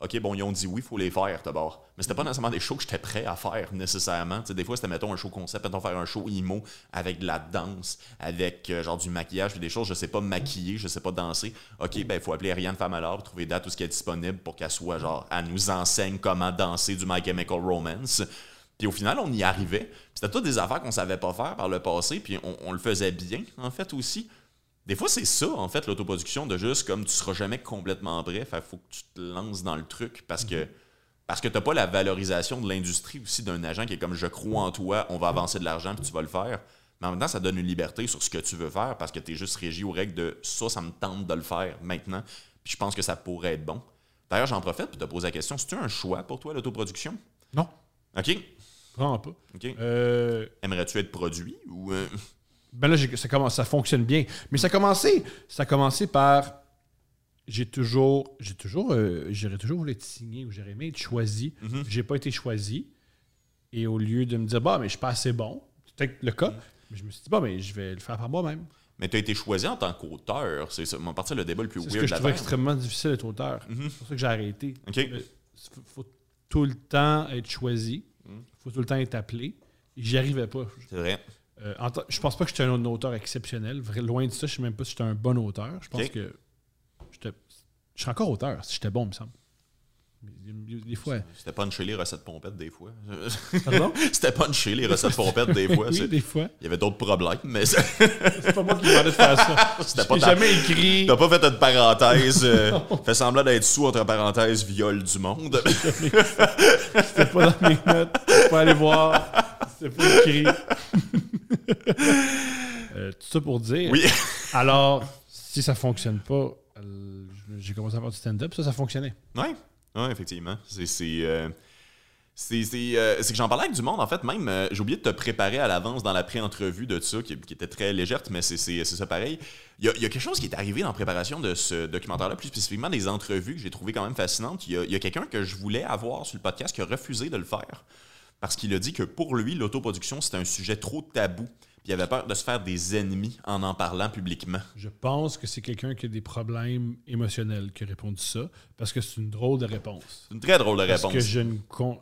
OK, bon, ils ont dit oui, il faut les faire d'abord. Mais c'était pas nécessairement des shows que j'étais prêt à faire nécessairement. Tu sais, des fois, c'était, mettons, un show concept, mettons, faire un show emo avec de la danse, avec euh, genre du maquillage, puis des choses, je sais pas maquiller, je sais pas danser. OK, ben, il faut appeler Ariane Famalard, trouver date tout ce qui est disponible pour qu'elle soit, genre, elle nous enseigne comment danser du My Chemical Romance. Puis au final, on y arrivait. C'était toutes des affaires qu'on savait pas faire par le passé, puis on le faisait bien, en fait, aussi. Des fois, c'est ça, en fait, l'autoproduction, de juste comme tu seras jamais complètement prêt, fait faut que tu te lances dans le truc parce que parce que t'as pas la valorisation de l'industrie aussi d'un agent qui est comme je crois en toi, on va avancer de l'argent puis tu vas le faire. Mais en même temps, ça donne une liberté sur ce que tu veux faire parce que tu es juste régi aux règles de ça, ça me tente de le faire maintenant. Puis je pense que ça pourrait être bon. D'ailleurs, j'en profite pour te poser la question. C'est-tu un choix pour toi, l'autoproduction? Non, OK. vraiment pas. OK. Euh, Aimerais-tu être produit ou. euh, ben là, ça, commence, ça fonctionne bien. Mais ça a commencé, ça a commencé par. J'ai toujours. J'ai toujours. euh, J'aurais toujours voulu être signé ou j'aurais aimé être choisi. Mhm. J'ai pas été choisi. Et au lieu de me dire, bah, mais je suis pas assez bon, c'est peut-être le cas, mais je me suis dit, bah, mais je vais le faire par moi-même. Mais tu as été choisi en tant qu'auteur. C'est ça. On va partir le débat le plus weird ce que je trouvais extrêmement difficile d'être auteur. Mhm. C'est pour ça que j'ai arrêté. OK. Il faut, faut tout le temps être choisi. Mhm. Il faut tout le temps être appelé. J'y arrivais pas. C'est vrai. Euh, je pense pas que j'étais un auteur exceptionnel. Loin de ça, je sais même pas si j'étais un bon auteur. Je pense que je serais encore auteur si j'étais bon, il me semble. Des, fois. C'était punché les recettes pompettes des fois. Pardon? C'était punché les recettes pompettes des fois. oui, des fois. Il y avait d'autres problèmes, mais c'est- pas moi qui demandais de faire ça. c'était pas jamais écrit. T'as pas fait une parenthèse, euh, fait semblant d'être sous entre parenthèses viol du monde. C'était pas dans mes notes. Faut aller voir. C'était pas écrit. Euh, tout ça pour dire. Oui. Alors, si ça fonctionne pas, euh, j'ai commencé à faire du stand-up, ça, ça fonctionnait. Ouais, ouais, effectivement. C'est euh, c'est que j'en parlais avec du monde en fait. Même j'ai oublié de te préparer à l'avance dans la pré-entrevue de ça qui, qui était très légère, mais c'est ça pareil. Il y, a, il y a quelque chose qui est arrivé dans la préparation de ce documentaire-là, plus spécifiquement des entrevues que j'ai trouvé quand même fascinantes. Il y a, il y a quelqu'un que je voulais avoir sur le podcast qui a refusé de le faire parce qu'il a dit que pour lui l'autoproduction c'était un sujet trop tabou. Puis il avait peur de se faire des ennemis en en parlant publiquement. Je pense que c'est quelqu'un qui a des problèmes émotionnels qui a répondu ça, parce que c'est une drôle de réponse. C'est une très drôle de Parce réponse. que je ne con...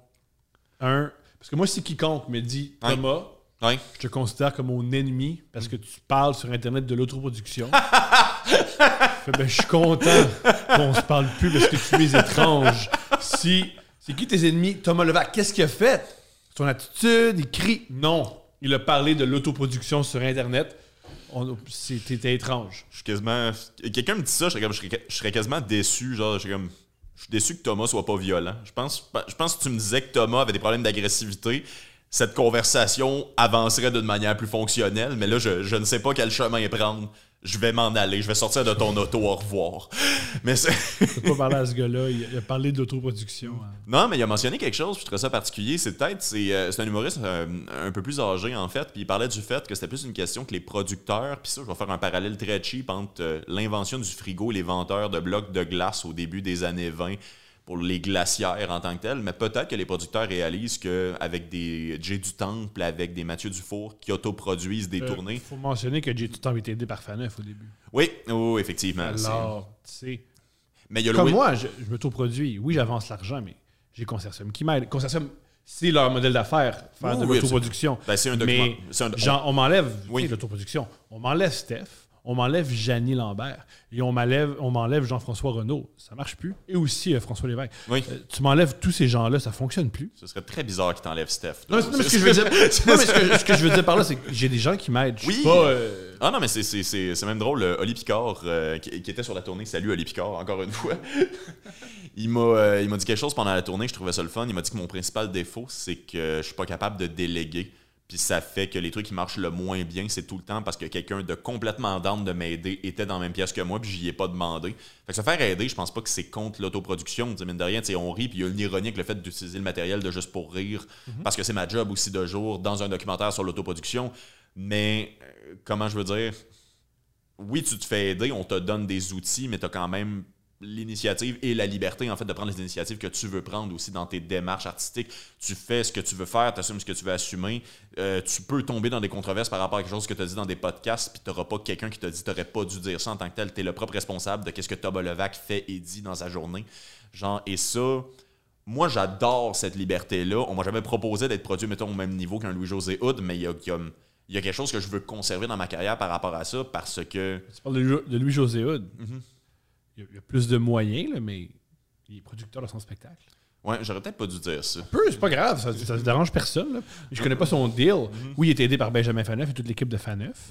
Un, parce que moi, si quiconque me dit. Thomas, je te considère comme mon ennemi parce que tu parles sur Internet de l'autoproduction. Ben, je suis content qu'on se parle plus parce que tu es étrange. Si c'est qui tes ennemis? Thomas Levac, qu'est-ce qu'il a fait? Son attitude, il crie. Non, il a parlé de l'autoproduction sur Internet. On- C'était étrange. Je suis quasiment. Quelqu'un me dit ça, je serais, comme- je serais- je serais quasiment déçu. Genre, je serais comme. Je suis déçu que Thomas soit pas violent. Je pense, je pense que tu me disais que Thomas avait des problèmes d'agressivité. Cette conversation avancerait d'une manière plus fonctionnelle, mais là, je, je ne sais pas quel chemin prendre. Je vais m'en aller, je vais sortir de ton auto, au revoir. Mais c'est. Pas parler à ce gars-là. Il, a- parlé d'autoproduction. hein. Non, mais il a mentionné quelque chose, puis je trouvais ça particulier. C'est peut-être, c'est euh, c'est un humoriste euh, un peu plus âgé, en fait, puis il parlait du fait que c'était plus une question que les producteurs, puis ça, je vais faire un parallèle très cheap entre euh, l'invention du frigo et les venteurs de blocs de glace au début des années 20 pour les glacières en tant que telles, mais peut-être que les producteurs réalisent qu'avec des Jay du Temple, avec des Mathieu Dufour qui autoproduisent des Il tournées. faut mentionner que j'ai tout le temps été aidé par Faneuf au début. Oui, oui, effectivement. Alors, tu sais. Mais il y a Comme moi, je, je m'autoproduis. Oui, j'avance l'argent, mais j'ai Consortium qui m'aide. Consortium, c'est leur modèle d'affaires, faire Oui, de oui, l'autoproduction. Ben, c'est un document. Mais un- genre, on m'enlève Oui. l'autoproduction. On m'enlève Steph, on m'enlève Janie Lambert et on m'enlève, on m'enlève Jean-François Renault. Ça marche plus. Et aussi euh, François Lévesque. Oui. Euh, tu m'enlèves tous ces gens-là, ça fonctionne plus. Ce serait très bizarre qu'il t'enlève Steph. Non, mais, ce que je veux dire, non, mais ce que, ce que je veux dire par là, c'est que j'ai des gens qui m'aident. Oui. pas, euh, Ah non, mais c'est- c'est c'est- c'est même drôle. Oli Picard, qui, qui était sur la tournée, salut Oli Picard, encore une fois. il m'a il m'a dit quelque chose pendant la tournée, je trouvais ça le fun. Il m'a dit que mon principal défaut, c'est que je suis pas capable de déléguer. Puis ça fait que les trucs qui marchent le moins bien, c'est tout le temps parce que quelqu'un de complètement down de m'aider était dans la même pièce que moi, puis j'y ai pas demandé. Fait que se faire aider, je pense pas que c'est contre l'autoproduction. Mine de rien, on rit, puis il y a une ironie avec le fait d'utiliser le matériel de juste pour rire, parce que c'est ma job aussi de jour dans un documentaire sur l'autoproduction. Mais, euh, comment je veux dire, oui, tu te fais aider, on te donne des outils, mais tu as quand même l'initiative et la liberté en fait de prendre les initiatives que tu veux prendre aussi dans tes démarches artistiques. Tu fais ce que tu veux faire, tu assumes ce que tu veux assumer. Euh, tu peux tomber dans des controverses par rapport à quelque chose que tu as dit dans des podcasts, puis tu n'auras pas quelqu'un qui t'a dit tu n'aurais pas dû dire ça en tant que tel. Tu es le propre responsable de ce que Thomas Levac fait et dit dans sa journée. Genre, et ça, moi j'adore cette liberté-là. On m'a jamais proposé d'être produit, mettons, au même niveau qu'un Louis-José Hood, mais il y a, il y a- il y a quelque chose que je veux conserver dans ma carrière par rapport à ça parce que. Tu parles de, Louis- de Louis-José Hood. Y a, il y a plus de moyens, là, mais il est producteur de son spectacle. Ouais, j'aurais peut-être pas dû dire ça. Peu, c'est pas grave, ça, ça dérange personne. là. Je connais pas son deal. Oui, il est aidé par Benjamin Faneuf et toute l'équipe de Faneuf.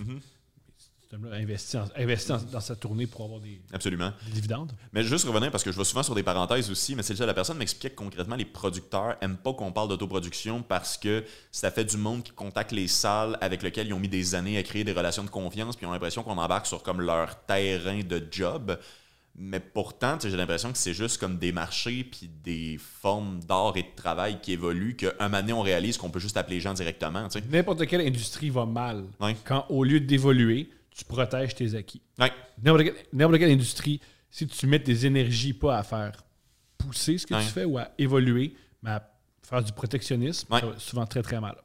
Cet homme-là a investi, en- investi en- dans sa tournée pour avoir des, Absolument. des dividendes. Mais juste revenir, parce que je vais souvent sur des parenthèses aussi, mais c'est ça, la personne m'expliquait que concrètement, les producteurs aiment pas qu'on parle d'autoproduction parce que ça fait du monde qui contacte les salles avec lesquelles ils ont mis des années à créer des relations de confiance, puis ils ont l'impression qu'on embarque sur comme leur terrain de job. Mais pourtant, j'ai l'impression que c'est juste comme des marchés puis des formes d'art et de travail qui évoluent, qu'un moment donné, on réalise qu'on peut juste appeler les gens directement. N'importe quelle industrie va mal Ouais. quand, au lieu d'évoluer, tu protèges tes acquis. Ouais. N'importe quelle, quelle industrie, si tu mets tes énergies pas à faire pousser ce que Ouais. tu fais ou à évoluer, mais à faire du protectionnisme, ça va souvent très très mal.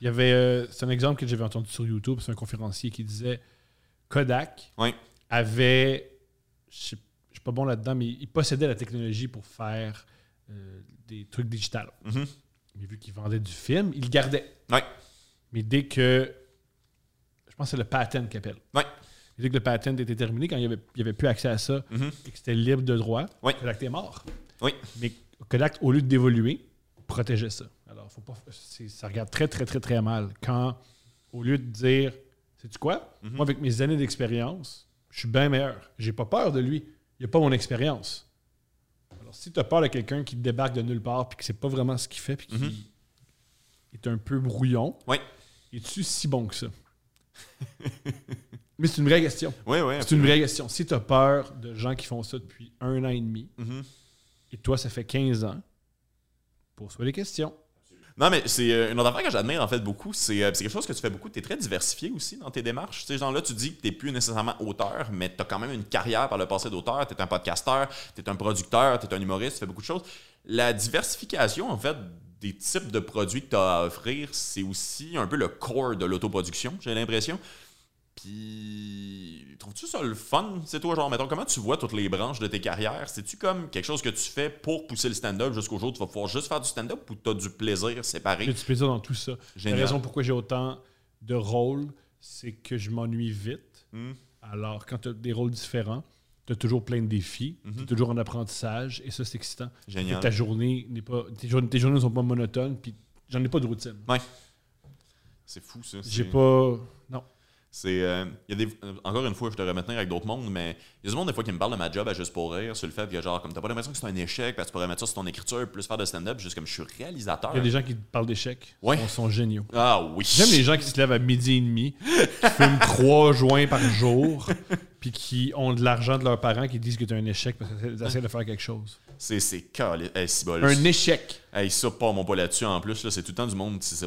Il y avait, euh, c'est un exemple que j'avais entendu sur YouTube, c'est un conférencier qui disait Kodak avait, je sais- suis pas bon là-dedans, mais il possédait la technologie pour faire euh, des trucs digitales. Mhm. Mais vu qu'il vendait du film, il le gardait. Ouais. Mais dès que pense que c'est le patent qu'il appelle. Ouais. Dit que le patent était terminé quand il n'y avait, il y avait plus accès à ça Mhm. et que c'était libre de droit. Ouais. Kodak est mort. Oui. Mais Kodak, au lieu d'évoluer, protégeait ça. Alors, faut pas, ça regarde très, très, très, très mal quand, au lieu de dire, sais-tu quoi? Mhm. Moi, avec mes années d'expérience, je suis bien meilleur. J'ai pas peur de lui. Il n'a pas mon expérience. Alors, si tu as peur de quelqu'un qui débarque de nulle part puis qui sait pas vraiment ce qu'il fait puis qui Mhm. est un peu brouillon, Oui. es-tu si bon que ça? Mais c'est une vraie question. Oui, oui. C'est une vraie question. Si tu as peur de gens qui font ça depuis un an et demi, Mhm. et toi, ça fait 15 ans, pose-toi les questions. Non, mais c'est euh, une autre affaire que j'admire en fait beaucoup. C'est euh, quelque chose que tu fais beaucoup. Tu es très diversifié aussi dans tes démarches. Tu sais, genre là, tu dis que tu plus nécessairement auteur, mais tu as quand même une carrière par le passé d'auteur. Tu es un podcasteur, tu es un producteur, tu es un humoriste, tu fais beaucoup de choses. La diversification, en fait, des types de produits que tu as à offrir, c'est aussi un peu le core de l'autoproduction, j'ai l'impression. Puis, trouves-tu ça le fun? C'est toi, genre, mettons, comment tu vois toutes les branches de tes carrières? C'est-tu comme quelque chose que tu fais pour pousser le stand-up jusqu'au jour où tu vas pouvoir juste faire du stand-up ou tu as du plaisir séparé? J'ai du plaisir dans tout ça. La Génial. raison pourquoi j'ai autant de rôles, c'est que je m'ennuie vite. Hmm. Alors, quand tu as des rôles différents, tu as toujours plein de défis, tu es toujours en apprentissage, et ça, c'est excitant. Génial. Ta journée n'est pas. Tes, journées- tes journées ne sont pas monotones, puis j'en ai pas de routine. Ouais. C'est fou, ça. J'ai C'est- pas. Non. C'est, euh, y a des, euh, encore une fois, je te remettre avec d'autres mondes, mais il y a du monde des fois qui me parle de ma job à juste pour rire, sur le fait que genre, comme t'as pas l'impression que c'est un échec, parce que tu pourrais mettre ça sur ton écriture, plus faire de stand-up, juste comme je suis réalisateur. Il y a des gens qui te parlent d'échecs. Ouais. Ils sont, géniaux. Ah oui. J'aime les gens qui se lèvent à midi et demi, qui fument trois joints par jour, puis qui ont de l'argent de leurs parents qui disent que tu es un échec parce qu'ils essaient de faire quelque chose. C'est, c'est calé. Hey. Un échec. Hey, ça, pas mon pas là-dessus. En plus, là, c'est tout le temps du monde. C'est,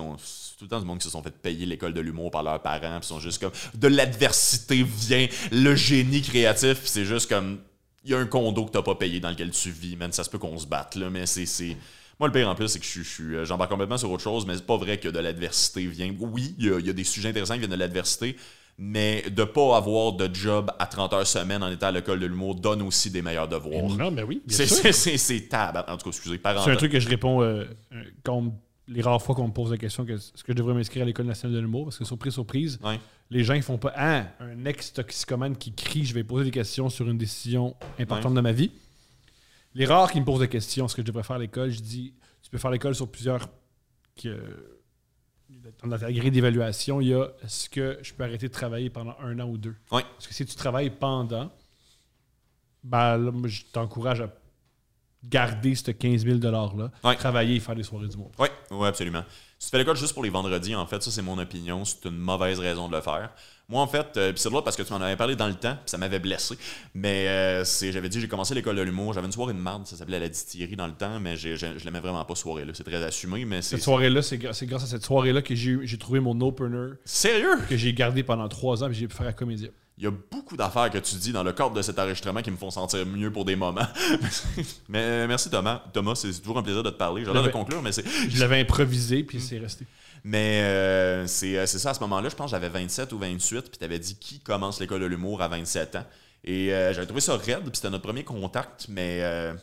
tout le temps du monde qui se sont fait payer l'école de l'humour par leurs parents. Puis sont juste comme. De l'adversité vient le génie créatif. Puis c'est juste comme. Il y a un condo que t'as pas payé dans lequel tu vis, man. Ça se peut qu'on se batte, là. Mais c'est. Moi, le pire en plus, c'est que je suis, euh, j'embarque complètement sur autre chose, mais c'est pas vrai que de l'adversité vient. Oui, il y, a, il y a des sujets intéressants qui viennent de l'adversité, mais de pas avoir de job à 30 heures semaine en étant à l'école de l'humour donne aussi des meilleurs devoirs. Non, mais oui. C'est, tab. En tout cas, excusez, C'est un truc que je réponds euh, euh, quand on- les rares fois qu'on me pose la question que est-ce que je devrais m'inscrire à l'École nationale de l'humour parce que surprise, surprise, Ouais. les gens ils font pas Ah, un ex-toxicomane qui crie, je vais poser des questions sur une décision importante de ma vie. Les rares qui me posent des questions, ce que je devrais faire à l'école, je dis tu peux faire l'école sur plusieurs. Que, dans ta grille d'évaluation, il y a est-ce que je peux arrêter de travailler pendant un an ou deux? Ouais. Parce que si tu travailles pendant, ben là, je t'encourage à garder ce 15 000 $-là, Ouais. travailler et faire des soirées du monde. Oui, ouais, absolument. Si tu fais l'école juste pour les vendredis, en fait, ça c'est mon opinion, c'est une mauvaise raison de le faire. Moi, en fait, euh, puis c'est drôle parce que tu m'en avais parlé dans le temps, puis ça m'avait blessé. Mais euh, j'avais dit, j'ai commencé l'école de l'humour, j'avais une soirée de marde, ça s'appelait la distillerie dans le temps, mais j'ai- je l'aimais vraiment pas, soirée-là. C'est très assumé, mais c'est. Cette soirée-là, c'est grâce à cette soirée-là que j'ai trouvé mon opener Sérieux? que j'ai gardé pendant trois ans et j'ai pu faire la comédie. Il y a beaucoup d'affaires que tu dis dans le cadre de cet enregistrement qui me font sentir mieux pour des moments. mais euh, merci Thomas. Thomas, c'est toujours un plaisir de te parler. J'ai l'air de conclure, mais c'est. Je l'avais improvisé puis c'est resté. Mais euh, c'est euh, c'est ça, à ce moment-là, je pense que j'avais 27 ou 28, puis t'avais dit qui commence l'école de l'humour à 27 ans. Et euh, j'avais trouvé ça raide, puis c'était notre premier contact, mais, euh,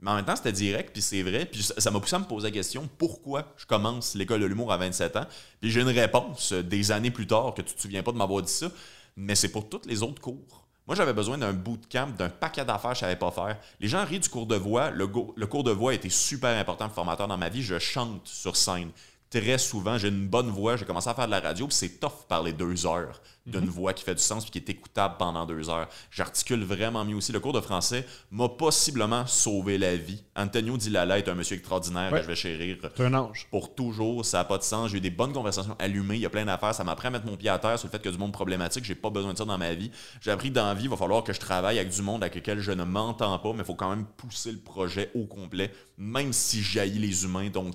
mais en même temps, c'était direct, puis c'est vrai. Puis ça m'a poussé à me poser la question pourquoi je commence l'école de l'humour à 27 ans? Puis j'ai une réponse des années plus tard que tu te souviens pas de m'avoir dit ça, mais c'est pour tous les autres cours. Moi, j'avais besoin d'un bootcamp, d'un paquet d'affaires que je savais pas faire. Les gens rient du cours de voix. Le cours de voix était super important, formateur dans ma vie. Je chante sur scène très souvent. J'ai une bonne voix. J'ai commencé à faire de la radio, puis c'est tough parler deux heures d'une voix qui fait du sens puis qui est écoutable pendant deux heures. J'articule vraiment mieux aussi. Le cours de français m'a possiblement sauvé la vie. Antonio Dilala est un monsieur extraordinaire Ouais. que je vais chérir C'est un ange. pour toujours, ça n'a pas de sens. J'ai eu des bonnes conversations allumées, il y a plein d'affaires. Ça m'apprend à mettre mon pied à terre sur le fait a du monde problématique. J'ai pas besoin de ça dans ma vie. J'ai appris que dans la vie, il va falloir que je travaille avec du monde avec lequel je ne m'entends pas, mais il faut quand même pousser le projet au complet, même si jaillit les humains donc,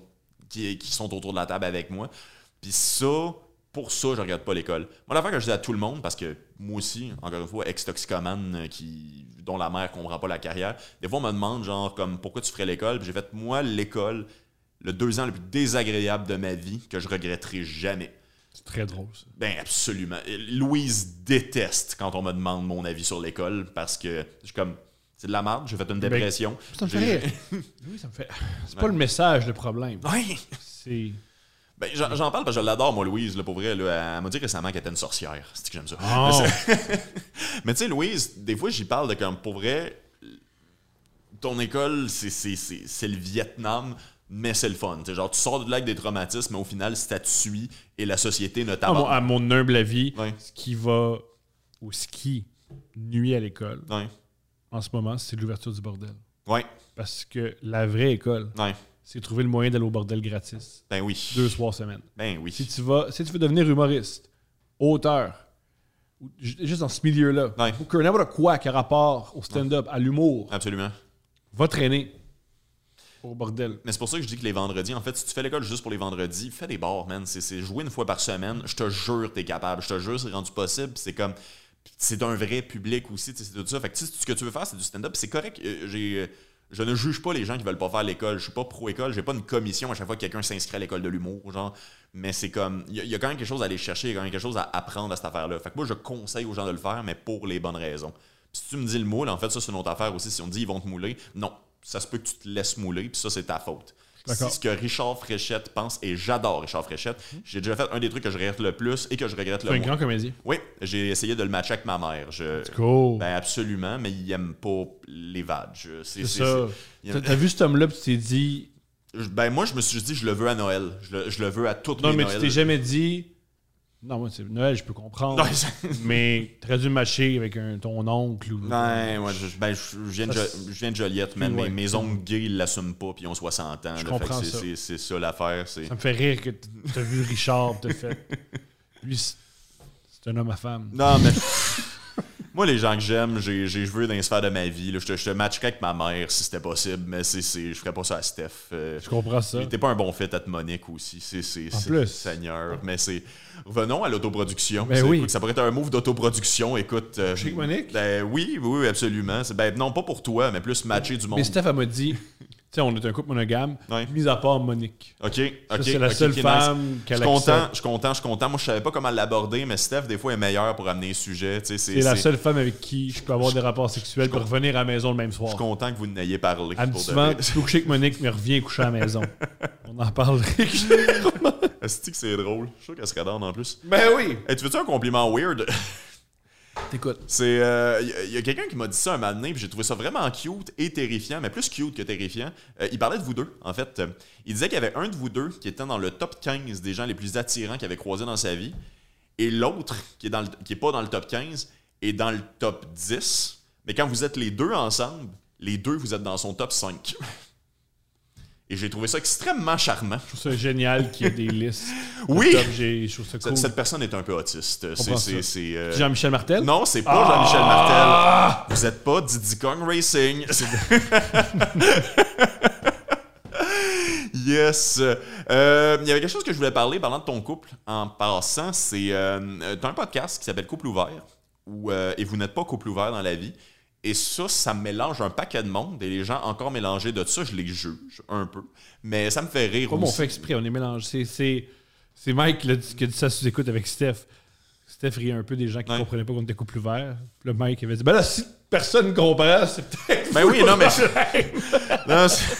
qui, qui sont autour de la table avec moi. Puis ça, pour ça, je regarde pas l'école. Moi, l'affaire que je dis à tout le monde, parce que moi aussi, encore une fois, ex-toxicomane euh, qui, dont la mère comprend pas la carrière, des fois, on me demande, genre, comme, pourquoi tu ferais l'école? Puis j'ai fait, moi, l'école, le deux ans le plus désagréable de ma vie que je regretterai jamais. C'est très drôle, ça. Ben absolument. Louise déteste quand on me demande mon avis sur l'école parce que je suis comme c'est de la merde, j'ai fait une dépression. Ça me fait. Oui, ça me fait. C'est pas le message, le problème. Ouais. C'est. Ben, j'en parle parce que je l'adore, moi, Louise, là, pour vrai. Là, elle m'a dit récemment qu'elle était une sorcière. C'est que j'aime ça. Oh. Mais tu sais, Louise, des fois, j'y parle de comme, pour vrai, ton école, c'est- le Vietnam, mais c'est le fun. T'sais, genre, tu sors de là avec des traumatismes, mais au final, ça te suit et la société ne À mon, t'abandonne. à mon humble avis, ce qui va ou ce qui nuit à l'école Ouais. En ce moment, c'est l'ouverture du bordel. Ouais. Parce que la vraie école, Ouais. c'est trouver le moyen d'aller au bordel gratis. Ben oui. Deux soirs semaine. Ben oui. Si tu vas, si tu veux devenir humoriste, auteur, juste dans ce milieu-là, Ouais. ou que n'importe quoi qui a rapport au stand-up, à l'humour, Absolument. va traîner au bordel. Mais c'est pour ça que je dis que les vendredis, en fait, si tu fais l'école juste pour les vendredis, fais des bars, man. C'est- C'est jouer une fois par semaine. Je te jure, t'es capable. Je te jure, c'est rendu possible. C'est comme. C'est un vrai public aussi, c'est tout ça. Fait que ce que tu veux faire, c'est du stand-up. C'est correct. euh, euh, Je ne juge pas les gens qui veulent pas faire l'école. Je suis pas pro-école. J'ai pas une commission à chaque fois que quelqu'un s'inscrit à l'école de l'humour, genre. Mais c'est comme. Il y, a- quand même quelque chose à aller chercher. Il y a quand même quelque chose à apprendre à cette affaire-là. Fait que moi, je conseille aux gens de le faire, mais pour les bonnes raisons. Puis si tu me dis le moule, en fait, ça, c'est une autre affaire aussi. Si on dit ils vont te mouler, non. Ça se peut que tu te laisses mouler, puis ça, c'est ta faute. C'est ce que Richard Fréchette pense, et j'adore Richard Fréchette. J'ai déjà fait un des trucs que je regrette le plus et que je regrette C'est le un moins. grand comédien. Oui, j'ai essayé de le matcher avec ma mère. Je... Cool. Ben absolument, mais il aime pas les vadges. c'est ça. T'as vu cet homme-là, tu t'es dit. c'est- Ben moi, je me suis dit, je le veux à Noël. Je le, je le veux à toutes Non, mes mais Noëls. tu t'es jamais dit. Non, moi, c'est Noël, je peux comprendre. Non, mais dû matcher avec un, ton oncle ou. Ouais, ouais, je, ben, je, viens de, je viens de Joliette, mais Ouais. mes, mes oncles gays, ils l'assument pas, puis ils ont 60 ans. Je là, comprends c'est- ça. c'est- C'est ça l'affaire. Ça me fait rire que t'as vu Richard, t'as fait. Lui, c'est c'est un homme à femme. Non, mais. Moi, les gens que j'aime, j'ai joué dans les sphères de ma vie. là. Je te, je te matcherais avec ma mère si c'était possible, mais c'est je ferais pas ça à Steph. Euh, Je comprends ça. T'es pas un bon fit à Monique aussi. C'est. Seigneur. Mais c'est. Revenons à l'autoproduction. Ben oui. ça pourrait être un move d'autoproduction. Écoute. euh, Chic Monique? ben, oui, oui, absolument. Ben, non, pas pour toi, mais plus matcher du monde. Mais Steph, elle m'a dit. Tu sais, on est un couple monogame, Ouais. mis à part Monique. Ok, Ça, ok. c'est la ok, seule ok, nice. femme Je qu'elle suis content, accepte. je suis content, je suis content. Moi, je savais pas comment l'aborder, mais Steph, des fois, est meilleure pour amener tu sais, C'est la seule femme avec qui je peux avoir des rapports sexuels pour revenir à la maison le même Je soir. suis content que vous n'ayez parlé. Elle me dit souvent, tu peux coucher avec Monique, mais reviens coucher à la maison. On en parle régulièrement. Est-ce que c'est drôle? Je suis sûr qu'elle serait down en plus. Ben oui! Hey, tu veux-tu un compliment weird? T'écoutes. C'est. euh, Il y a quelqu'un qui m'a dit ça un moment donné, puis j'ai trouvé ça vraiment cute et terrifiant, mais plus cute que terrifiant. Euh, il parlait de vous deux, en fait. Euh, Il disait qu'il y avait un de vous deux qui était dans le top 15 des gens les plus attirants qu'il avait croisés dans sa vie, et l'autre, qui est, dans le- qui est pas dans le top 15, est dans le top 10. Mais quand vous êtes les deux ensemble, les deux, vous êtes dans son top 5. Et j'ai trouvé ça extrêmement charmant. Je trouve ça génial qu'il y ait des listes. Oui! top. J'ai- Je trouve ça Cette- cool. Cette personne est un peu autiste. C'est. comprends c'est- euh, Jean-Michel Martel? Non, c'est pas Ah! Jean-Michel Martel. Vous êtes pas Diddy Kong Racing. yes. Euh, Il y avait quelque chose que je voulais parler parlant de ton couple en passant. C'est. Euh, un podcast qui s'appelle Couple ouvert. Où, euh, et vous n'êtes pas couple ouvert dans la vie. Et ça, ça mélange un paquet de monde. Et les gens encore mélangés de ça, je les juge un peu. Mais ça me fait rire Comme on fait exprès, on est mélangé. C'est- Mike qui, a dit ça sous écoute avec Steph. Steph riait un peu des gens qui Ouais. comprenaient pas qu'on était couple ouvert. Le Mike avait dit Ben là, si personne comprend, c'est peut-être. Ben oui, non, mais. Non, c'est-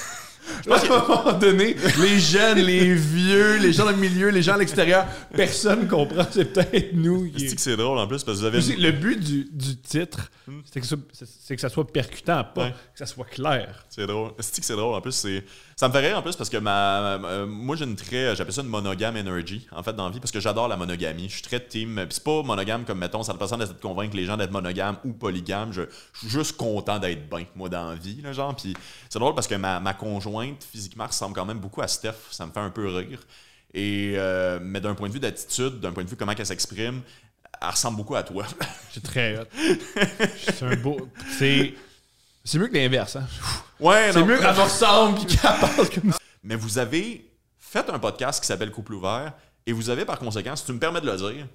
À un moment donné, les jeunes, les vieux, les gens dans le milieu, les gens à l'extérieur, personne comprend. C'est peut-être nous qui. c'est que c'est drôle en plus parce que vous avez. Le but du, du titre, c'est que, ça- c'est que ça soit percutant, pas Ouais. que ça soit clair. C'est drôle. C'est que c'est drôle en plus. C'est... Ça me fait rire en plus parce que ma, euh, moi j'ai une très. J'appelle ça une monogame energy en fait dans vie parce que j'adore la monogamie. Je suis très team. Puis c'est pas monogame comme mettons, ça ne personne d'essayer de convaincre les gens d'être monogame ou polygame. Je, suis juste content d'être bien, moi, dans la vie. Genre. Puis c'est drôle parce que ma, ma conjointe physiquement ressemble quand même beaucoup à Steph. Ça me fait un peu rire. Et, euh, mais d'un point de vue d'attitude, d'un point de vue comment elle s'exprime, elle ressemble beaucoup à toi. C'est très c'est un beau. C'est mieux que l'inverse, hein? ouais, C'est mieux qu'elle me ressemble qu'elle parle comme ça. Mais vous avez fait un podcast qui s'appelle Couple ouvert et vous avez par conséquent, si tu me permets de le dire,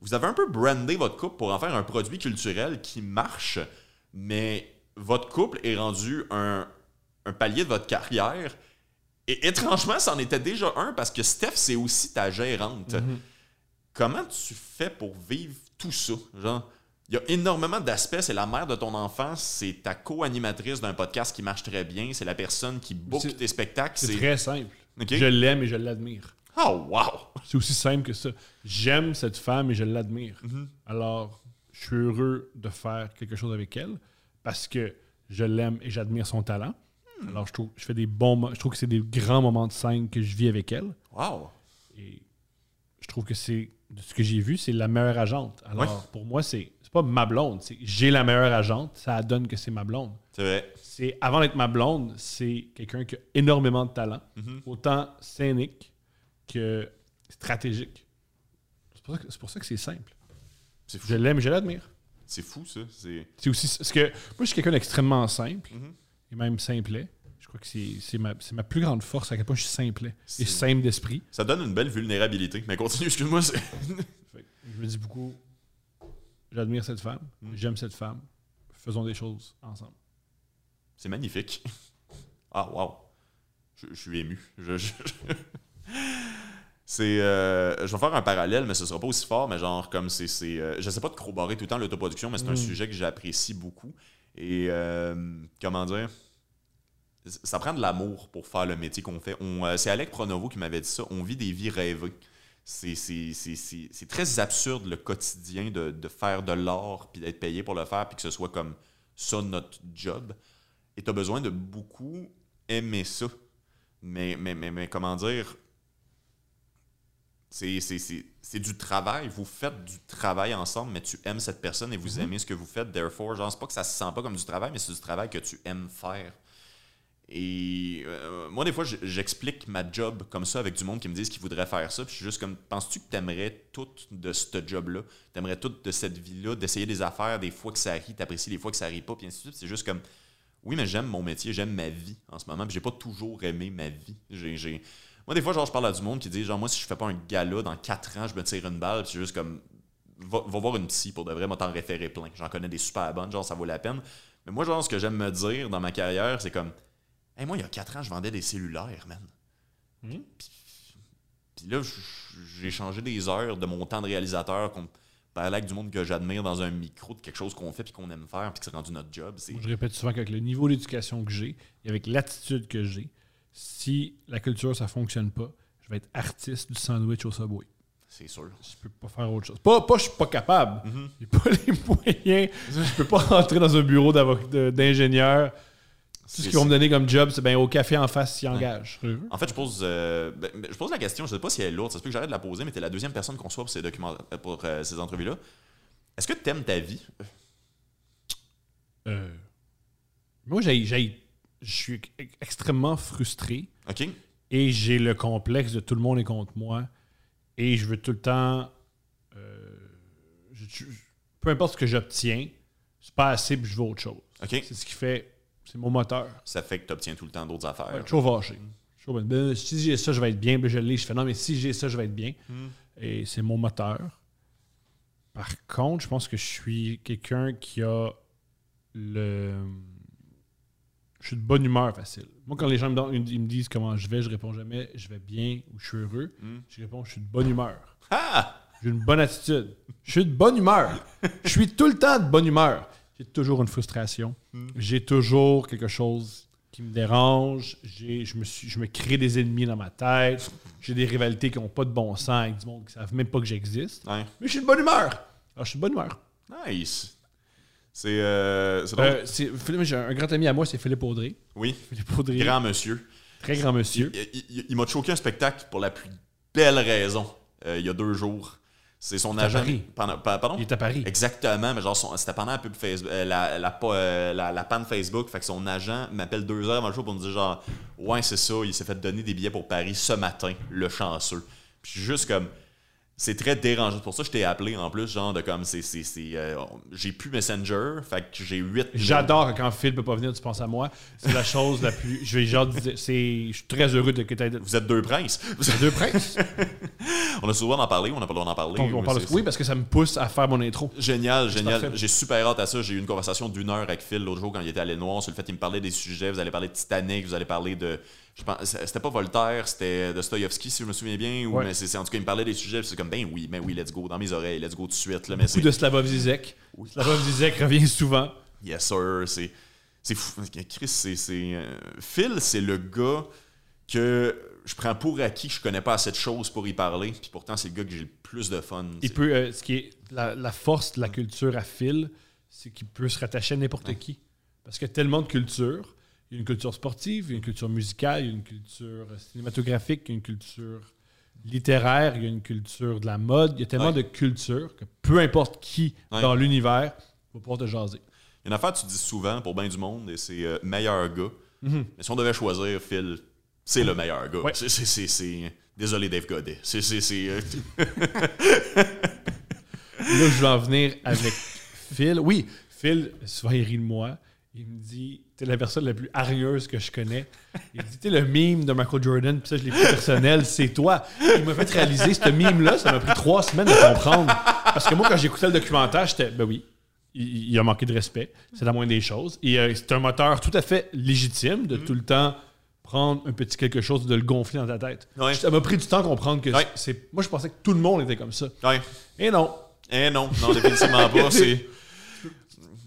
vous avez un peu brandé votre couple pour en faire un produit culturel qui marche, mais votre couple est rendu un, un palier de votre carrière. Et étrangement, c'en était déjà un parce que Steph, c'est aussi ta gérante. Comment tu fais pour vivre tout ça? Genre, il y a énormément d'aspects. C'est la mère de ton enfant, c'est ta co-animatrice d'un podcast qui marche très bien, c'est la personne qui book tes spectacles. C'est très simple. Je l'aime et je l'admire. Oh, wow! C'est aussi simple que ça. J'aime cette femme et je l'admire. Mhm. Alors, je suis heureux de faire quelque chose avec elle parce que je l'aime et j'admire son talent. Hmm. Alors, je trouve, je fais des bons, je trouve que c'est des grands moments de scène que je vis avec elle. Wow! Et je trouve que c'est, de ce que j'ai vu, c'est la meilleure agente. Alors, Ouais. pour moi, c'est, c'est pas ma blonde. c'est j'ai la meilleure agente. Ça donne que c'est ma blonde. C'est vrai. C'est, avant d'être ma blonde, c'est quelqu'un qui a énormément de talent, Mhm. autant scénique que stratégique. C'est pour ça que c'est, pour ça que c'est simple. C'est fou. Je l'aime je l'admire. C'est fou, ça. C'est... Aussi ce que. Moi, je suis quelqu'un d'extrêmement simple Mhm. et même simplet. Je crois que c'est, c'est, ma, c'est ma plus grande force à quel point je suis simplet C'est- et simple d'esprit. Ça donne une belle vulnérabilité. Mais continue, excuse-moi. je me dis beaucoup, j'admire cette femme, Mm. j'aime cette femme, faisons des choses ensemble. C'est magnifique. Ah, wow. Je, je suis ému. Je, je- C'est, euh, je vais faire un parallèle, mais ce sera pas aussi fort, mais genre, comme c'est. c'est euh, je sais pas de corroborer tout le temps l'autoproduction, mais c'est un Mm. sujet que j'apprécie beaucoup. Et, euh, comment dire? Ça prend de l'amour pour faire le métier qu'on fait. Euh, c'est Alec Pronovo qui m'avait dit ça. On vit des vies rêvées. C'est, très absurde le quotidien de, de faire de l'art, puis d'être payé pour le faire, puis que ce soit comme ça notre job. Et tu as besoin de beaucoup aimer ça. Mais, mais, mais, mais comment dire? C'est, du travail. Vous faites du travail ensemble, mais tu aimes cette personne et vous aimez ce que vous faites. Therefore, genre, c'est pas que ça se sent pas comme du travail, mais c'est du travail que tu aimes faire. Et euh, moi, des fois, j'explique ma job comme ça avec du monde qui me disent qu'ils voudraient faire ça. Puis je suis juste comme, penses-tu que t'aimerais tout de ce job-là? T'aimerais tout de cette vie-là, d'essayer des affaires, des fois que ça rit, t'apprécies des fois que ça rit pas, puis ainsi de suite. C'est juste comme, oui, mais j'aime mon métier, j'aime ma vie en ce moment. Puis j'ai pas toujours aimé ma vie. Moi, des fois, genre, je parle à du monde qui dit, genre, moi, si je fais pas un gala dans 4 ans, je me tire une balle, puis c'est juste comme, va, va voir une psy pour de vrai, moi, t'en référer plein. J'en connais des super bonnes, genre, ça vaut la peine. Mais moi, genre, ce que j'aime me dire dans ma carrière, c'est comme, hey, moi, il y a 4 ans, je vendais des cellulaires, man. Mhm. Puis, puis là, j'ai changé des heures de mon temps de réalisateur qu'on parlait avec du monde que j'admire dans un micro de quelque chose qu'on fait puis qu'on aime faire puis que c'est rendu notre job. Je répète souvent qu'avec le niveau d'éducation que j'ai et avec l'attitude que j'ai, si la culture, ça fonctionne pas, je vais être artiste du sandwich au Subway. c'est sûr. Je peux pas faire autre chose. Pas, pas je suis pas capable. J'ai pas les moyens. Je peux pas rentrer dans un bureau d'ingénieur. Tout ce qu'ils vont me donner comme job, c'est ben au café en face s'ils engagent. En fait, je pose, euh, ben, je pose la question, je sais pas si elle est lourde, ça se peut que j'arrête de la poser, mais tu es la deuxième personne qu'on soit pour ces, documents, euh, pour, euh, ces entrevues-là. Est-ce que tu aimes ta vie? Euh, moi, j'ai, j'ai- je suis extrêmement frustré OK? et j'ai le complexe de tout le monde est contre moi et je veux tout le temps. euh, je- je- peu importe ce que j'obtiens, c'est pas assez puis je veux autre chose. OK? C'est ce qui fait. C'est mon moteur. Ça fait que tu obtiens tout le temps d'autres affaires. Ouais, toujours toujours, ben, si j'ai ça, je vais être bien. Puis je l'ai. Je fais non, mais si j'ai ça, je vais être bien. Hmm. Et c'est mon moteur. Par contre, je pense que je suis quelqu'un qui a le. Je suis de bonne humeur facile. Moi, quand les gens me, donnent- ils me disent comment je vais, je réponds jamais je vais bien ou je suis heureux. Hmm. Je réponds je suis de bonne humeur. Ah! J'ai une bonne attitude. Je suis de bonne humeur. Je suis tout le temps de bonne humeur. J'ai toujours une frustration. J'ai toujours quelque chose qui me dérange. Je, me suis, je me crée des ennemis dans ma tête. J'ai des rivalités qui n'ont pas de bon sens avec du monde qui ne savent même pas que j'existe. Ouais. Mais je suis de bonne humeur. Alors, je suis de bonne humeur. Nice. C'est. Euh. Euh, j'ai un grand ami à moi, c'est Philippe Audrey. oui. Philippe Audrey, Grand monsieur. très grand monsieur. Il, il- il m'a choqué un spectacle pour la plus belle raison euh, il y a deux jours. C'est son à agent. Paris. Pendant, pa- pardon? Il est à Paris. Exactement, mais genre, c'était pendant la pub Facebook, euh, la, la, pa- euh, la, la panne Facebook. Fait que son agent m'appelle deux heures avant le show pour me dire genre, ouais, c'est ça, il s'est fait donner des billets pour Paris ce matin, le chanceux. Puis juste comme, c'est très dérangeant. C'est pour ça que je t'ai appelé en plus, genre de comme, c'est, c'est, c'est, euh, j'ai plus Messenger, fait que j'ai huit. J'adore quand Phil peut pas venir, tu penses à moi. C'est la chose la plus. Je vais genre dire- c'est. Je suis très heureux de que tu Vous êtes deux princes. deux princes. on a souvent d'en parler, on n'a pas le droit d'en parler. On, on parle- C'est- oui, parce que ça me pousse à faire mon intro. Génial, génial. J'ai super hâte à ça. J'ai eu une conversation d'une heure avec Phil l'autre jour quand il était à Noir sur le fait qu'il me parlait des sujets. Vous allez parler de Titanic, vous allez parler de. Je pense, c'était pas Voltaire, c'était Dostoïevski, si je me souviens bien. Ou, Ouais. mais c'est, en tout cas, il me parlait des sujets. C'est comme, ben oui, ben oui, let's go, dans mes oreilles, let's go tout de suite. Là, mais Beaucoup de Slavov Zizek. Slavov Zizek revient souvent. Yes, sir. C'est, c'est fou. Chris, c'est. euh, Phil, c'est le gars que. je prends pour acquis que je connais pas assez de choses pour y parler, puis pourtant, c'est le gars que j'ai le plus de fun. Il peut, euh, ce qui est la, la force de la culture à Phil, c'est qu'il peut se rattacher à n'importe qui. Parce qu'il y a tellement de cultures. Il y a une culture sportive, il y a une culture musicale, il y a une culture cinématographique, il y a une culture littéraire, il y a une culture de la mode. Il y a tellement Ouais. de cultures que peu importe qui Ouais. dans l'univers va pouvoir te jaser. Il y a une affaire que tu dis souvent pour bien du monde, et c'est euh, meilleur gars. Mhm. Mais si on devait choisir, Phil, c'est le meilleur gars. Ouais. C'est- Désolé, Dave Godet. C'est. c'est- c'est, euh, Là, je vais en venir avec Phil. Oui, Phil, souvent, il rit de moi. Il me dit, t'es la personne la plus hargneuse que je connais. Il dit, t'es le mime de Michael Jordan, puis ça, je l'ai pris personnel, c'est toi. Il m'a fait réaliser ce mime-là, ça m'a pris trois semaines de comprendre. Parce que moi, quand j'écoutais le documentaire, j'étais, ben oui, il, il a manqué de respect. C'est la moindre des choses. Et euh, c'est un moteur tout à fait légitime de tout le temps prendre un petit quelque chose, de le gonfler dans ta tête. Ouais. Ça m'a pris du temps à comprendre que Ouais. c'est. Moi, je pensais que tout le monde était comme ça. ouais. Et non, Eh non, non, définitivement pas. C'est.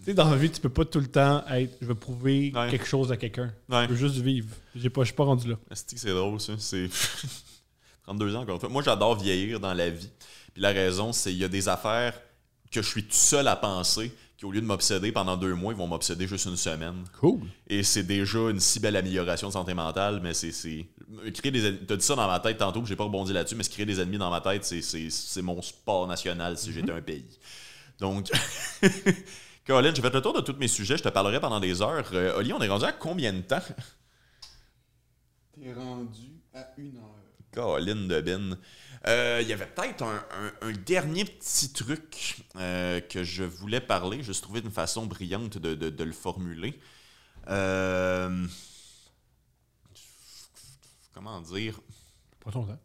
Tu sais, dans la vie, tu peux pas tout le temps être. Je veux prouver Ouais. quelque chose à quelqu'un. Ouais. Je veux juste vivre. J'ai pas, je suis pas rendu là. Que c'est drôle, ça? C'est 32 ans encore une fois. Moi, j'adore vieillir dans la vie. Puis la raison, c'est qu'il y a des affaires que je suis tout seul à penser qui, au lieu de m'obséder pendant deux mois, ils vont m'obséder juste une semaine. Cool. Et c'est déjà une si belle amélioration de santé mentale, mais c'est. Créer des T'as dit ça dans ma tête tantôt, puis j'ai pas rebondi là-dessus, mais se créer des ennemis dans ma tête, c'est- mon sport national si j'étais un pays. Donc. Colin, j'ai fait le tour de tous mes sujets, je te parlerai pendant des heures. Euh, Oli, on est rendu à combien de temps? T'es rendu à une heure. Colin de Bin. Euh, Il y avait peut-être un, un- un dernier petit truc euh, que je voulais parler. Juste trouver une façon brillante de, de- de le formuler. Euh, comment dire? Pas ton temps.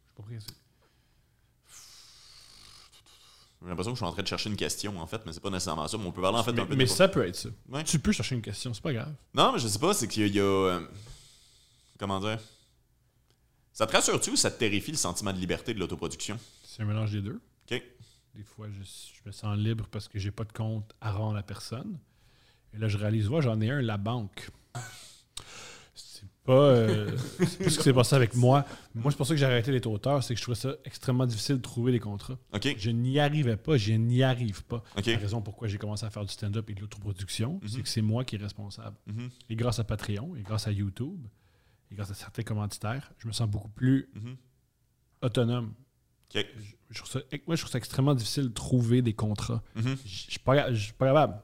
Je suis pas pressé. J'ai l'impression que je suis en train de chercher une question, en fait, mais c'est pas nécessairement ça. Mais on peut parler en fait Mais, un peu mais ça peut être ça. Ouais. Tu peux chercher une question, c'est pas grave. Non, mais je sais pas, c'est qu'il y a. il y a, euh, comment dire? Ça te rassure-tu ou ça te terrifie le sentiment de liberté de l'autoproduction? C'est un mélange des deux. Ok. Des fois, je, je me sens libre parce que j'ai pas de compte à rendre à personne. Et là, je réalise, ouais, j'en ai un, la banque. Pas, euh, c'est ce qui s'est passé avec moi. Moi, c'est pour ça que j'ai arrêté d'être auteur, c'est que je trouvais ça extrêmement difficile de trouver des contrats. Ok. Je n'y arrivais pas, je n'y arrive pas. Ok. La raison pourquoi j'ai commencé à faire du stand-up et de l'autoproduction, c'est que c'est moi qui est responsable. Mhm. Et grâce à Patreon, et grâce à YouTube, et grâce à certains commanditaires, je me sens beaucoup plus Mhm. autonome. Ok. Je, je trouve ça, moi, je trouve ça extrêmement difficile de trouver des contrats. Mhm. Je je suis pas capable.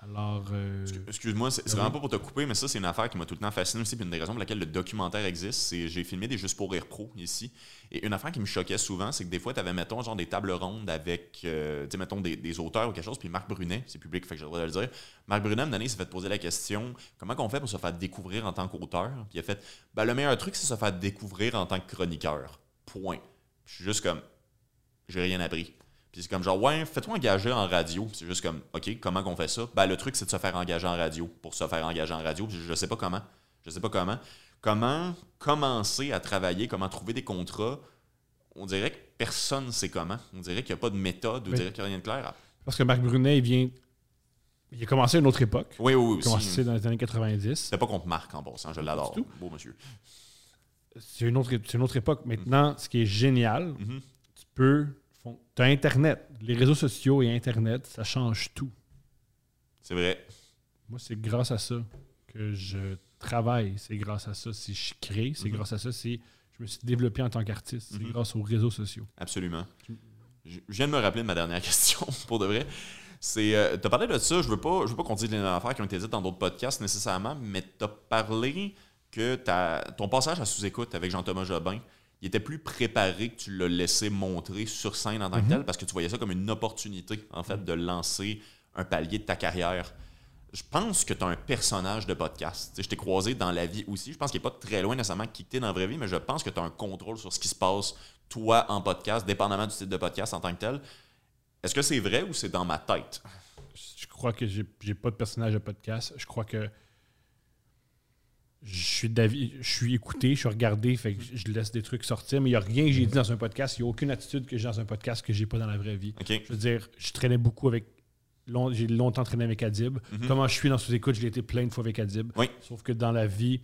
Alors, euh, Excuse-moi, c'est vraiment pas pour te couper, mais ça, c'est une affaire qui m'a tout le temps fasciné aussi. Puis une des raisons pour laquelle le documentaire existe, c'est j'ai filmé des Juste pour Rire Pro ici. Et une affaire qui me choquait souvent, c'est que des fois, tu avais, mettons, genre des tables rondes avec, euh, tu sais, mettons, des, des auteurs ou quelque chose. Puis Marc Brunet, c'est public, fait que j'ai le droit de le dire. Marc Brunet, une année, s'est fait poser la question comment qu'on fait pour se faire découvrir en tant qu'auteur? Puis il a fait ben, le meilleur truc, c'est se faire découvrir en tant que chroniqueur. Point. Puis je suis juste comme j'ai rien appris. Puis c'est comme genre, ouais, fais-toi engager en radio. Puis c'est juste comme, OK, comment qu'on fait ça? Ben, le truc, c'est de se faire engager en radio pour se faire engager en radio. Puis je sais pas comment. Je sais pas comment. Comment commencer à travailler, comment trouver des contrats? On dirait que personne sait comment. On dirait qu'il n'y a pas de méthode, on dirait qu'il n'y a rien de clair. parce que Marc Brunet, il vient. Il a commencé à une autre époque. Oui, oui, oui. Il a commencé dans les années 90. C'est pas contre Marc en passant, je l'adore. tout. Beau monsieur. C'est une, autre, c'est une autre époque. Maintenant, ce qui est génial, Mhm. tu peux. Tu as Internet. Les réseaux sociaux et Internet, ça change tout. C'est vrai. Moi, c'est grâce à ça que je travaille. C'est grâce à ça si je crée. C'est Mhm. grâce à ça si je me suis développé en tant qu'artiste. C'est Mhm. grâce aux réseaux sociaux. Absolument. Je viens de me rappeler de ma dernière question, pour de vrai. C'est, euh, t'as parlé de ça, je veux pas, je veux pas qu'on dise les affaires qui ont été dites dans d'autres podcasts nécessairement, mais t'as parlé que ton passage à sous-écoute avec Jean-Thomas Jobin, il était plus préparé que tu l'as laissé montrer sur scène en tant que tel, parce que tu voyais ça comme une opportunité, en fait, de lancer un palier de ta carrière. Je pense que tu as un personnage de podcast. Je t'ai croisé dans la vie aussi. Je pense qu'il n'est pas très loin nécessairement de qui que t'es dans la vraie vie, mais je pense que tu as un contrôle sur ce qui se passe, toi, en podcast, dépendamment du type de podcast en tant que tel. Est-ce que c'est vrai ou c'est dans ma tête? Je crois que j'ai pas de personnage de podcast. Je crois que je suis d'avis, je suis écouté, je suis regardé, fait que je laisse des trucs sortir, mais il n'y a rien que j'ai dit dans un podcast, il n'y a aucune attitude que j'ai dans un podcast que j'ai pas dans la vraie vie. Je veux dire, je traînais beaucoup avec. long- J'ai longtemps traîné avec Adib. Mhm. Comment je suis dans sous-écoute, je l'ai été plein de fois avec Adib. Oui. Sauf que dans la vie,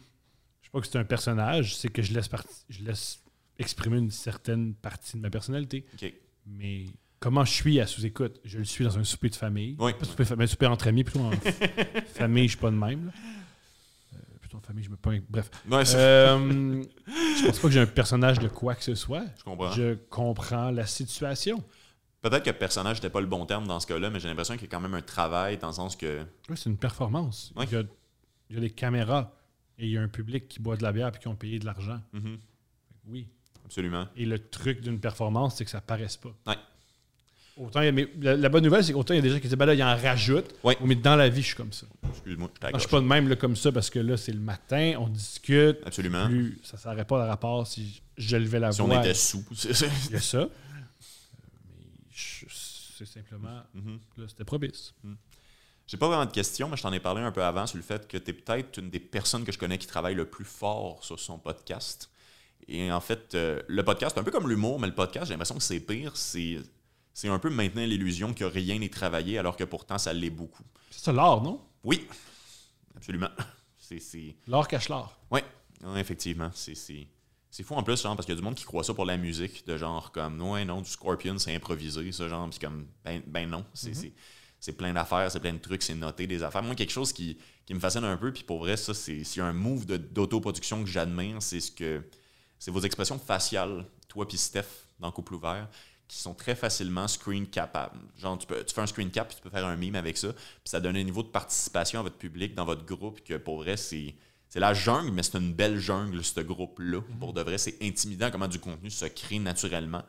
je pas que c'est un personnage, c'est que je laisse, parti- je laisse exprimer une certaine partie de ma personnalité. Mais comment je suis à sous-écoute? Je le suis dans un souper de famille. Oui. Pas souper, de famille, un souper entre amis, plutôt en famille, je suis pas de même. là. En famille, je me pas. Bref. Ouais, Euh, je pense pas que j'ai un personnage de quoi que ce soit. je comprends. Je comprends la situation. Peut-être que personnage n'était pas le bon terme dans ce cas-là, mais j'ai l'impression qu'il y a quand même un travail dans le sens que. Oui, c'est une performance. Il, y a, il y a des caméras et il y a un public qui boit de la bière et qui ont payé de l'argent. Mhm, Oui. absolument. Et le truc d'une performance, c'est que ça paraisse pas. Ouais. Autant, mais la, la bonne nouvelle, c'est qu'autant il y a des gens qui disent, ben là, il en rajoute. Ouais. Mais dans la vie, je suis comme ça. Excuse-moi, je Non, je suis pas de même là, comme ça parce que là, c'est le matin, on discute. Absolument. Plus, ça ne s'arrête pas de rapport si je levais la Si on voix. était sous. c'est- c'est- Il y a ça. Mais je- c'est simplement, Mhm. là, c'était propice. J'ai pas vraiment de questions, mais je t'en ai parlé un peu avant sur le fait que tu es peut-être une des personnes que je connais qui travaille le plus fort sur son podcast. Et en fait, euh, le podcast, un peu comme l'humour, mais le podcast, j'ai l'impression que c'est pire. C'est, c'est un peu maintenir l'illusion que rien n'est travaillé, alors que pourtant, ça l'est beaucoup. C'est l'art, non? Oui, absolument. C'est, c'est... L'art cache l'art. Oui, effectivement. C'est, c'est... c'est fou en plus, genre, parce qu'il y a du monde qui croit ça pour la musique, de genre comme, ouais, non, du Scorpion, c'est improvisé, ça, genre, puis comme, ben, ben non, c'est, c'est, c'est plein d'affaires, c'est plein de trucs, c'est noté des affaires. Moi, quelque chose qui, qui me fascine un peu, puis pour vrai, ça, c'est, s'il y a un move de, d'autoproduction que j'admire, c'est ce que, c'est vos expressions faciales, toi puis Steph, dans Couple Ouvert, qui sont très facilement screen capables. Genre, tu, peux, tu fais un screen cap, puis tu peux faire un meme avec ça, puis ça donne un niveau de participation à votre public, dans votre groupe, que pour vrai, c'est, c'est la jungle, mais c'est une belle jungle, ce groupe-là. Pour de vrai, c'est intimidant comment du contenu se crée naturellement.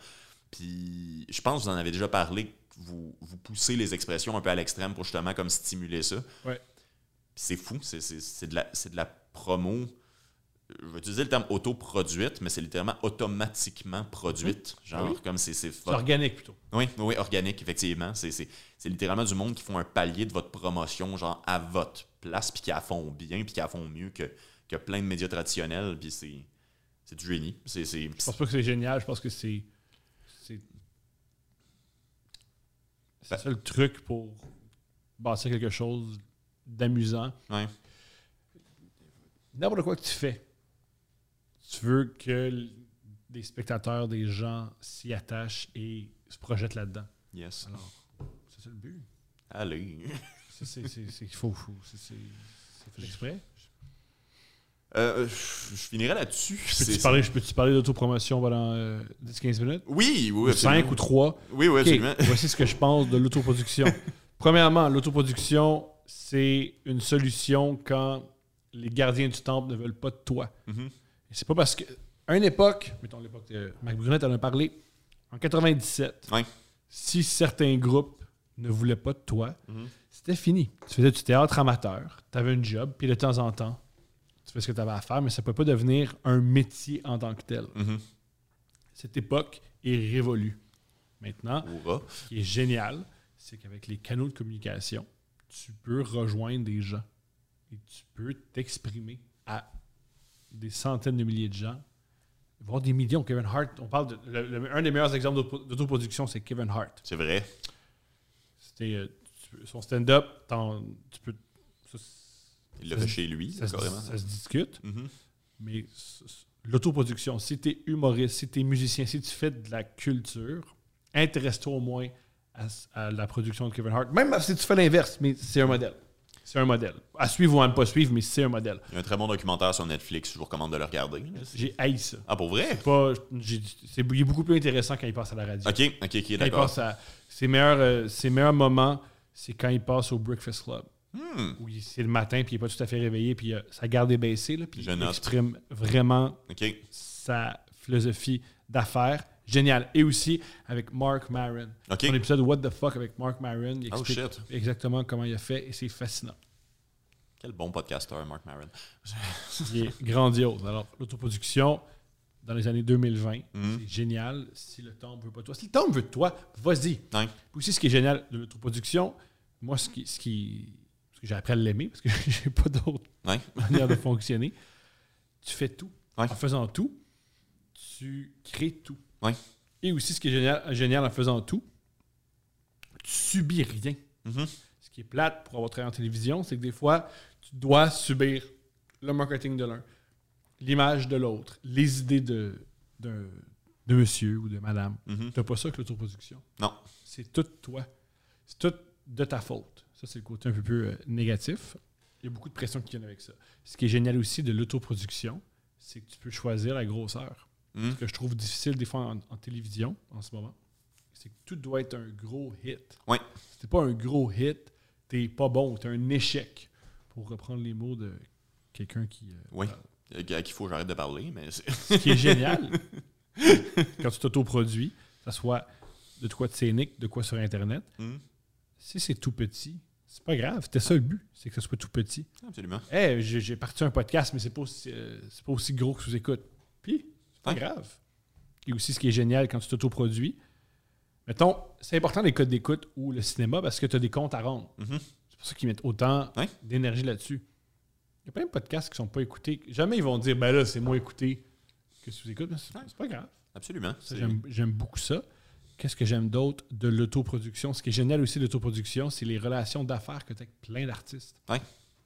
Puis, je pense que vous en avez déjà parlé, vous, vous poussez les expressions un peu à l'extrême pour justement comme stimuler ça. Ouais. C'est fou, c'est, de, la, de la promo. Je vais utiliser le terme autoproduite, mais c'est littéralement automatiquement produite. Genre, Ah oui? comme c'est. c'est organique plutôt. oui, oui, organique, effectivement. C'est, littéralement du monde qui font un palier de votre promotion, genre à votre place, puis qui la font bien, puis qui la font mieux que, que plein de médias traditionnels. Puis c'est, c'est du génie. C'est, Je pense pas que c'est génial, je pense que c'est. C'est c'est Ben- ça le truc pour bâtir quelque chose d'amusant. ouais. N'importe quoi que tu fais, tu veux que des spectateurs, des gens s'y attachent et se projettent là-dedans? Yes. Alors, c'est ça le but. Allez. C'est faut. faut- c'est- fait exprès. Euh, je je finirai là-dessus. Peux-tu parler, je peux-tu parler d'autopromotion pendant euh, 10-15 minutes? Oui, oui, Ou 5 absolument. ou 3? Oui, oui, absolument. voici ce que je pense de l'autoproduction. Premièrement, l'autoproduction, c'est une solution quand les gardiens du temple ne veulent pas de toi. Mhm. Et c'est pas parce que. À une époque, mettons l'époque de Marc Brunette en a parlé, en 97, Ouais. si certains groupes ne voulaient pas de toi, Mhm. c'était fini. Tu faisais du théâtre amateur, tu avais un job, puis de temps en temps, tu fais ce que tu avais à faire, mais ça ne peut pas devenir un métier en tant que tel. Mhm. Cette époque est révolue. Maintenant, ce qui est génial, c'est qu'avec les canaux de communication, tu peux rejoindre des gens et tu peux t'exprimer à des centaines de milliers de gens, voire des millions. Kevin Hart, on parle de. le- le- un des meilleurs exemples d'auto- d'autoproduction, c'est Kevin Hart. C'est vrai. C'était euh, son stand-up, tu peux. Ça, Il l'a Ça fait chez lui, ça se, ça se discute, Mhm. mais l'autoproduction, si tu es humoriste, si tu es musicien, si tu fais de la culture, intéresse-toi au moins à la production de Kevin Hart. Même si tu fais l'inverse, mais c'est un modèle. C'est un modèle. À suivre ou à ne pas suivre, mais c'est un modèle. Il y a un très bon documentaire sur Netflix, je vous recommande de le regarder. J'ai haï ça. Ah, pour vrai? Pas, j'ai- c'est il est beaucoup plus intéressant quand il passe à la radio. Ok, ok, ok, d'accord. passe à, ses, meilleurs, euh, ses meilleurs moments, c'est quand il passe au Breakfast Club. Hmm, Où c'est le matin, puis il n'est pas tout à fait réveillé, puis euh, sa garde est baissée, là, puis Je il note. exprime vraiment sa philosophie d'affaires. Génial. Et aussi avec Mark Maron. Ok. Son épisode What the fuck avec Mark Maron. Il Oh explique shit. exactement comment il a fait et c'est fascinant. Quel bon podcasteur, Mark Maron. Il est grandiose. Alors, l'autoproduction, dans les années 2020, Mhm. c'est génial. Si le temps ne veut pas de toi, si le temps veut de toi, vas-y. Puis aussi, ce qui est génial de l'autoproduction, moi, ce qui, ce qui, ce que j'ai appris à l'aimer, parce que j'ai pas d'autre manière de fonctionner, tu fais tout. En faisant tout, tu crées tout. Ouais. Et aussi, ce qui est génial, génial en faisant tout, tu subis rien. Mhm. Ce qui est plate pour avoir travaillé en télévision, c'est que des fois, tu dois subir le marketing de l'un, l'image de l'autre, les idées de, de, de monsieur ou de madame. Mhm. T'as pas ça avec l'autoproduction? Non. C'est tout toi. C'est tout de ta faute. Ça, c'est le côté un peu plus euh, négatif. Il y a beaucoup de pression qui vient avec ça. Ce qui est génial aussi de l'autoproduction, c'est que tu peux choisir la grosseur. Mhm. Ce que je trouve difficile des fois en, en télévision en ce moment, c'est que tout doit être un gros hit. Ouais. Si t'es pas un gros hit, t'es pas bon, t'es un échec. Pour reprendre les mots de quelqu'un qui. euh, Oui. À qui il faut que j'arrête de parler, mais c'est- ce qui est génial, quand tu t'autoproduis, que ce soit de quoi de scénique, de quoi sur Internet, Mhm. si c'est tout petit, c'est pas grave. C'était ça le but, c'est que ce soit tout petit. Absolument. Hey, j'ai j'ai parti un podcast, mais c'est pas, aussi, euh, pas aussi gros que sous-écoute. Puis, c'est pas grave. Et aussi, ce qui est génial quand tu t'autoproduis, mettons, c'est important les codes d'écoute ou le cinéma parce que tu as des comptes à rendre. Mhm. C'est pour ça qu'ils mettent autant d'énergie là-dessus. Il y a plein de podcasts qui sont pas écoutés. Jamais ils vont dire, ben là, c'est moins écouté que mais c'est Ouais. c'est pas grave. Absolument. J'aime beaucoup ça. Qu'est-ce que j'aime d'autre de l'autoproduction? Ce qui est génial aussi de l'autoproduction, c'est les relations d'affaires que tu as avec plein d'artistes. Ouais. Que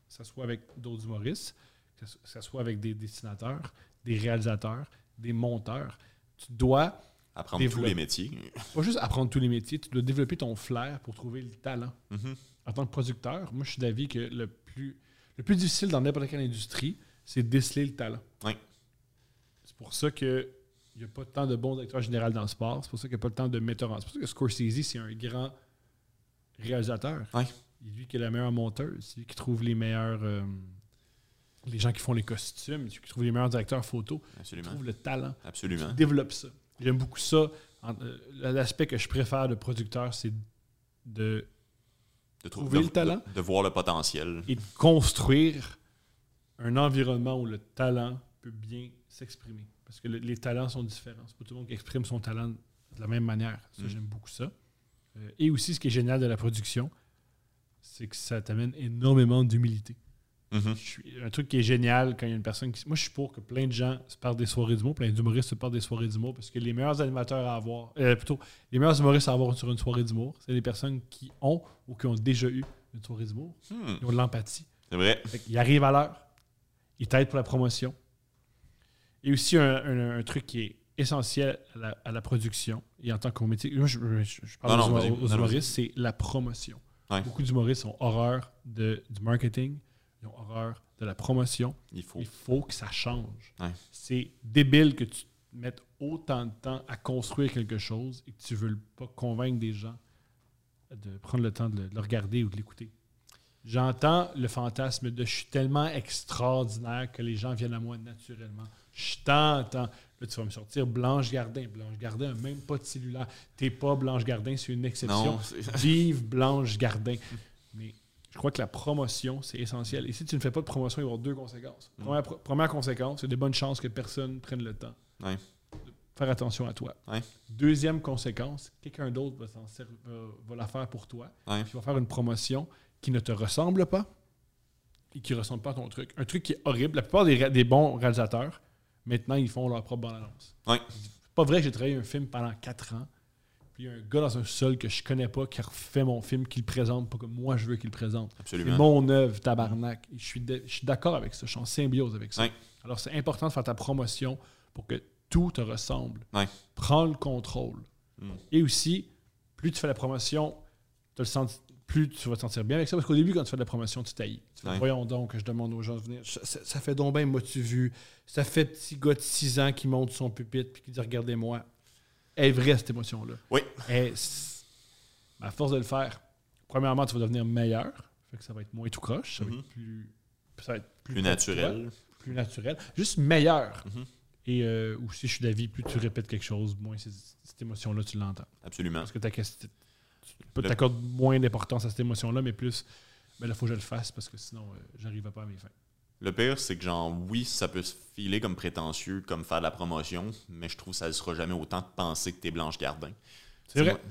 ce soit avec d'autres humoristes, que ce soit avec des dessinateurs, des réalisateurs, des monteurs. Tu dois Apprendre tous les métiers. pas juste apprendre tous les métiers, tu dois développer ton flair pour trouver le talent. Mhm. En tant que producteur, moi, je suis d'avis que le plus, le plus difficile dans n'importe quelle industrie, c'est de déceler le talent. Ouais. C'est pour ça que il n'y a pas tant de bons acteurs généraux dans le sport. C'est pour ça qu'il n'y a pas tant de metteurs en C'est pour ça que Scorsese, c'est un grand réalisateur. Ouais. C'est lui qui est la meilleure monteuse. C'est lui qui trouve les meilleurs... euh, les gens qui font les costumes. Lui qui trouve les meilleurs directeurs photo. Absolument. trouve le talent. Absolument. Il développe ça. J'aime beaucoup ça. Euh, L'aspect que je préfère de producteur, c'est de De trou- Trouver le talent. De, de voir le potentiel. et de construire un environnement où le talent peut bien s'exprimer. Parce que le- les talents sont différents. C'est pas tout le monde qui exprime son talent de la même manière. Ça, Mm. j'aime beaucoup ça. Euh, et aussi, ce qui est génial de la production, c'est que ça t'amène énormément d'humilité. Mhm. Je suis- Un truc qui est génial quand il y a une personne qui. Moi, je suis pour que plein de gens se parlent des soirées d'humour, plein d'humoristes se parlent des soirées d'humour, parce que les meilleurs animateurs à avoir, euh, plutôt, les meilleurs humoristes à avoir sur une soirée d'humour, c'est les personnes qui ont ou qui ont déjà eu une soirée d'humour. Hmm. Ils ont de l'empathie. C'est vrai. Qu'ils arrivent à l'heure. Ils t'aident pour la promotion. Et aussi, un, un- un truc qui est essentiel à la, à la production et en tant qu'au métier. Moi, je, je- je parle Non, non, aux, non, humoristes, c'est la promotion. Ouais. Beaucoup d'humoristes ont horreur de, du marketing, ils ont horreur de la promotion. Il faut. Il faut que ça change. Ouais. C'est débile que tu mettes autant de temps à construire quelque chose et que tu ne veux pas convaincre des gens de prendre le temps de le, de le regarder ou de l'écouter. J'entends le fantasme de je suis tellement extraordinaire que les gens viennent à moi naturellement. Je t'entends. Là, tu vas me sortir Blanche Gardin. Blanche Gardin n'a même pas de cellulaire. T'es pas Blanche Gardin, c'est une exception. Non, Vive Blanche Gardin. Mais je crois que la promotion, c'est essentiel. Et si tu ne fais pas de promotion, il va y avoir deux conséquences. Mm. Première, première conséquence, c'est de bonnes chances que personne prenne le temps Ouais. de faire attention à toi. Ouais. Deuxième conséquence, quelqu'un d'autre va, la faire pour toi. Ouais. Puis va faire une promotion qui ne te ressemble pas et qui ne ressemble pas à ton truc. Un truc qui est horrible. La plupart des, bons réalisateurs, maintenant, ils font leur propre bande-annonce. C'est pas vrai que j'ai travaillé un film pendant quatre ans. Puis il y a un gars dans un sol que je connais pas qui refait mon film, qui le présente pas comme moi je veux qu'il le présente. C'est Absolument. mon œuvre, tabarnak. Et je suis, de- je suis d'accord avec ça. Je suis en symbiose avec ça. Alors, c'est important de faire ta promotion pour que tout te ressemble. Prends le contrôle. Mm. Et aussi, plus tu fais la promotion, te le sens- plus tu vas te sentir bien avec ça. Parce qu'au début, quand tu fais de la promotion, tu taillis. Tu fais, Ouais. Voyons donc que je demande aux gens de venir. Ça, ça- ça fait donc bien, m'as-tu vu? Ça fait petit gars de 6 ans qui monte son pupitre puis qui dit Regardez-moi. Est vraie, cette émotion-là. Oui. Et à force de le faire, premièrement, tu vas devenir meilleur. Fait que ça va être moins tout croche. Ça va Mhm. être plus. Ça va être plus, naturel. plus naturel. Juste meilleur. Mhm. Et euh, aussi, je suis d'avis, plus tu répètes quelque chose, moins cette émotion-là, tu l'entends. Absolument. Parce que ta question- tu t'accordes moins d'importance à cette émotion-là, mais plus, ben là, il faut que je le fasse parce que sinon, euh, j'arrive pas à mes fins. Le pire, c'est que, genre, oui, ça peut se filer comme prétentieux, comme faire de la promotion, mais je trouve que ça ne sera jamais autant de penser que t'es Blanche Gardin. C'est vrai.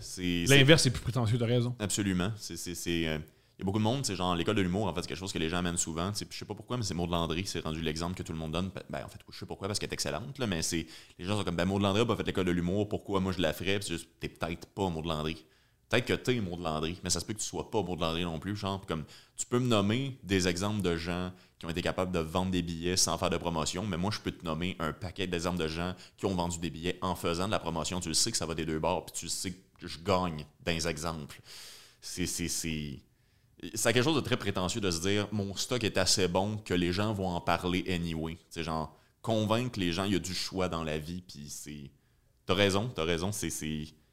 L'inverse est plus prétentieux, t'as raison. Absolument. C'est, c'est, c'est, euh, il y a beaucoup de monde, c'est genre l'école de l'humour, en fait, c'est quelque chose que les gens amènent souvent. Je sais pas pourquoi, mais c'est Maud Landry, c'est rendu l'exemple que tout le monde donne. Ben, en fait, je sais pourquoi, parce qu'elle est excellente, là, mais c'est, les gens sont comme, ben, Maud Landry a pas fait l'école de l'humour, pourquoi moi je la ferais? C'est juste, t'es peut-être pas Maud Landry. Peut-être que tu es Maud Landry, mais ça se peut que tu sois pas Maud Landry non plus. Genre, comme tu peux me nommer des exemples de gens qui ont été capables de vendre des billets sans faire de promotion, mais moi, je peux te nommer un paquet d'exemples de gens qui ont vendu des billets en faisant de la promotion. Tu le sais que ça va des deux bords, puis tu le sais que je gagne dans les exemples. C'est. c'est, quelque chose de très prétentieux de se dire mon stock est assez bon que les gens vont en parler anyway. C'est genre convaincre les gens, il y a du choix dans la vie, puis c'est. T'as raison, t'as raison, c'est.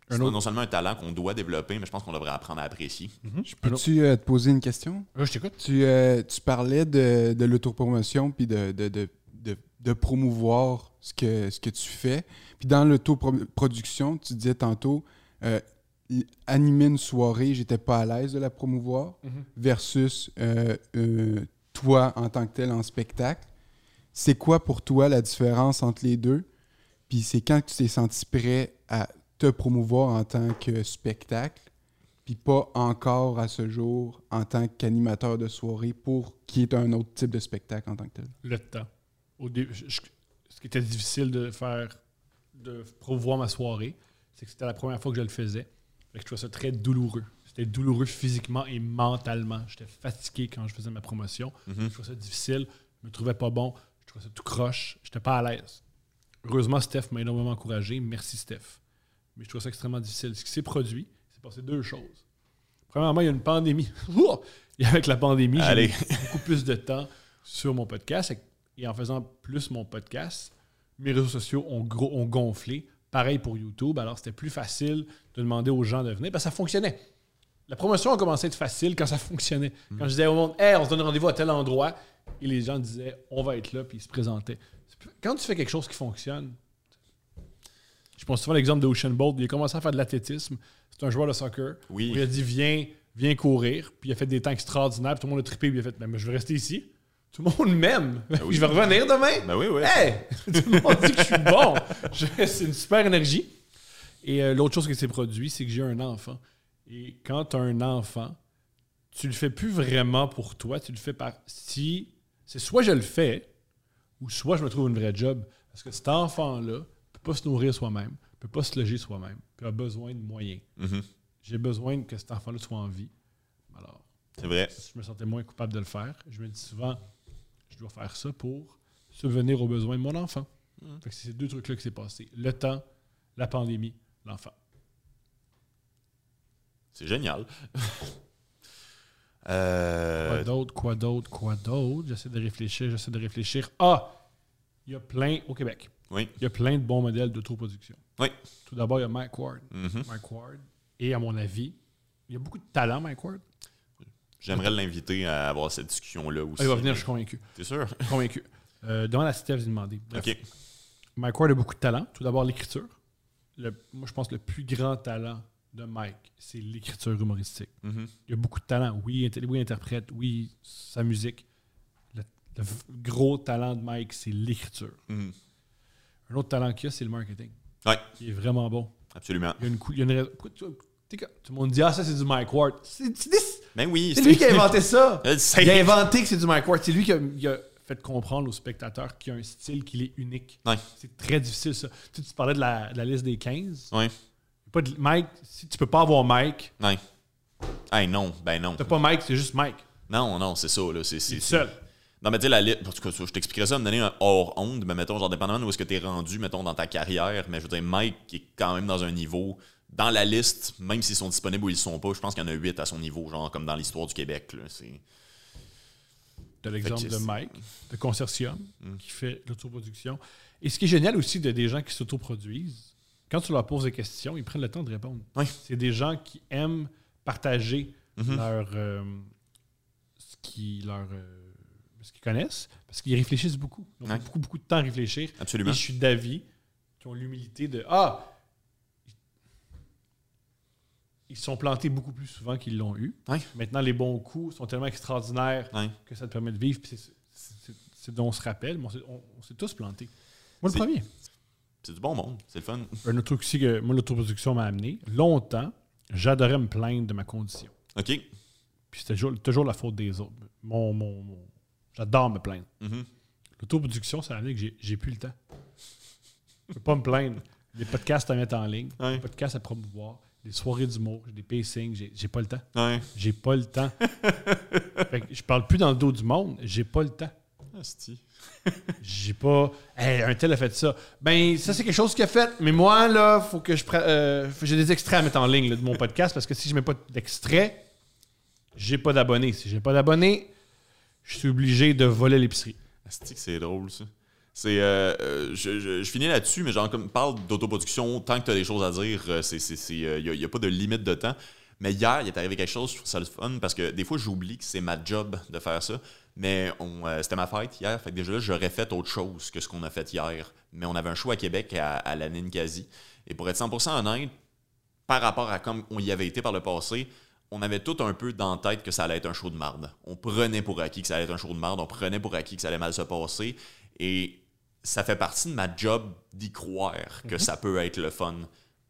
C'est... Autre- non seulement un talent qu'on doit développer, mais je pense qu'on devrait apprendre à apprécier. Peux-tu euh, te poser une question? Là, je t'écoute. Tu, euh, tu parlais de, de l'autopromotion puis de, de, de, de- de promouvoir ce que, ce que tu fais. Puis dans l'autoproduction, tu disais tantôt, euh, animer une soirée, j'étais pas à l'aise de la promouvoir, Mhm. versus euh, euh, toi en tant que tel en spectacle. C'est quoi pour toi la différence entre les deux? Puis c'est quand tu t'es senti prêt à te promouvoir en tant que spectacle, puis pas encore à ce jour en tant qu'animateur de soirée pour qui est un autre type de spectacle en tant que tel. Le temps. Au dé- je- je- ce qui était difficile de faire, de promouvoir ma soirée, c'est que c'était la première fois que je le faisais. Fait que je trouvais ça très douloureux. C'était douloureux physiquement et mentalement. J'étais fatigué quand je faisais ma promotion. Mhm. Je trouvais ça difficile. Je me trouvais pas bon. Je trouvais ça tout croche. J'étais pas à l'aise. Heureusement, Steph m'a énormément encouragé. Merci, Steph. Mais je trouvais ça extrêmement difficile. Ce qui s'est produit, c'est passé deux choses. Premièrement, il y a une pandémie. Et avec la pandémie, j'ai beaucoup plus de temps sur mon podcast. Et en faisant plus mon podcast, mes réseaux sociaux ont, gros, ont gonflé. Pareil pour YouTube. Alors, c'était plus facile de demander aux gens de venir parce que ça fonctionnait. La promotion a commencé à être facile quand ça fonctionnait. Quand je disais au monde, hey, on se donne rendez-vous à tel endroit, et les gens disaient, on va être là, puis ils se présentaient. Quand tu fais quelque chose qui fonctionne, je pense souvent à l'exemple de Ocean Bolt. Il a commencé à faire de l'athlétisme. C'est un joueur de soccer. Oui. Il a dit, viens, viens courir. Puis il a fait des temps extraordinaires. Puis tout le monde a trippé. Puis il a fait, Ben, mais je vais rester ici. Tout le monde m'aime. oui. Je vais revenir demain. Ben oui, oui. Hey! Tout le monde dit que je suis bon. C'est une super énergie. Et euh, l'autre chose qui s'est produit, c'est que j'ai un enfant. Et quand tu as un enfant, tu le fais plus vraiment pour toi, tu le fais par. Si. C'est soit je le fais, ou soit je me trouve une vraie job. Parce que cet enfant-là peut pas se nourrir soi-même, peut pas se loger soi-même, puis a besoin de moyens. Mhm. J'ai besoin que cet enfant-là soit en vie. Alors, C'est vrai. je me sentais moins coupable de le faire. Je me dis souvent, je dois faire ça pour subvenir aux besoins de mon enfant. Mm. C'est ces deux trucs-là qui s'est passé. Le temps, la pandémie, l'enfant. C'est génial. Quoi Euh, d'autre, quoi d'autre, quoi d'autre? J'essaie de réfléchir, j'essaie de réfléchir. Ah! Il y a plein, au Québec, oui. il y a plein de bons modèles d'autoproduction. Oui. Tout d'abord, il y a Mike Ward. Mhm. Mike Ward. Et à mon avis, il y a beaucoup de talent, Mike Ward. J'aimerais l'inviter à avoir cette discussion-là aussi. Ah, il va venir, je suis convaincu. T'es sûr? Convaincu. Euh, demande à Steph de demander. Bref. OK. Mike Ward a beaucoup de talent. Tout d'abord, l'écriture. Le- moi, je pense que le plus grand talent de Mike, c'est l'écriture humoristique. Mhm. Il a beaucoup de talent. Oui, oui interprète. Oui, sa musique. Le, gros talent de Mike, c'est l'écriture. Mhm. Un autre talent qu'il a, c'est le marketing. Ouais, Il est vraiment bon. absolument. Il y a une, cou- il y a une Tout le monde dit Ah, ça, c'est du Mike Ward. C'est c'est- Ben oui. c'est lui qui a inventé ça. Je le sais. Il a inventé que c'est du Mike Ward. C'est lui qui a, il a fait comprendre aux spectateurs qu'il y a un style qui est unique. Ouais. C'est très difficile, ça. Tu, sais, tu parlais de la, de la liste des 15. Ouais. Pas de- Mike, si tu peux pas avoir Mike, Ouais. Hey, non. Ben non. t'as pas Mike, c'est juste Mike. Non, non, c'est ça. Là. C'est, c'est, est seul. Non, mais tu sais, la liste. En tout cas, je t'expliquerai ça, me donner un hors onde, mais mettons, genre, dépendamment de où est-ce que t'es rendu, mettons, dans ta carrière. Mais je veux dire, Mike qui est quand même dans un niveau. Dans la liste, même s'ils sont disponibles ou ils sont pas, je pense qu'il y en a 8 à son niveau, genre, comme dans l'histoire du Québec. Là. C'est... T'as l'exemple de Mike, de Consortium, Mm. qui fait l'autoproduction. Et ce qui est génial aussi de des gens qui s'autoproduisent, quand tu leur poses des questions, ils prennent le temps de répondre. Oui. C'est des gens qui aiment partager Mhm. leur, euh, ce qu'ils leur, euh, ce qu'ils connaissent, parce qu'ils réfléchissent beaucoup. Ils ont Ouais. beaucoup, beaucoup de temps à réfléchir. Et Absolument. je suis d'avis qui ont l'humilité de Ah, ils sont plantés beaucoup plus souvent qu'ils l'ont eu. Ouais. Maintenant, les bons coups sont tellement extraordinaires Ouais. que ça te permet de vivre. c'est- dont on se rappelle, mais on s'est tous plantés. Moi, le premier. C'est du bon monde. C'est le fun. Un autre truc aussi que moi, l'autoproduction m'a amené. Longtemps, j'adorais me plaindre de ma condition. OK. Puis c'était toujours, toujours la faute des autres. Mon, mon, mon- J'adore me plaindre. Mhm. L'autoproduction, ça a amené que j'ai- plus le temps. Je peux pas me plaindre. Les podcasts à mettre en ligne, Ouais. les podcasts à promouvoir, des soirées d'humour, j'ai des pacings, j'ai pas le temps. Ouais. J'ai pas le temps. fait que je parle plus dans le dos du monde, j'ai pas le temps. J'ai pas. Hey, un tel a fait ça. Ben, ça, c'est quelque chose qu'il a fait. Mais moi, là, faut que je. euh, j'ai des extraits à mettre en ligne là, de mon podcast parce que si je mets pas d'extrait, j'ai pas d'abonnés. Si j'ai pas d'abonnés, je suis obligé de voler l'épicerie. C'est drôle, ça. C'est, euh, euh, je, finis là-dessus, mais genre, comme parle d'autoproduction, tant que tu as des choses à dire, il n'y a, pas de limite de temps. Mais hier, il est arrivé quelque chose, je trouve ça le fun, parce que des fois, j'oublie que c'est ma job de faire ça. Mais euh, c'était ma fête hier, fait que déjà j'aurais fait autre chose que ce qu'on a fait hier. Mais on avait un show à Québec à, à la Ninkasi. Et pour être 100% honnête, par rapport à comme on y avait été par le passé, on avait tout un peu dans la tête que ça allait être un show de marde. On prenait pour acquis que ça allait être un show de marde, on prenait pour acquis que ça allait mal se passer. Et ça fait partie de ma job d'y croire que ça peut être le fun.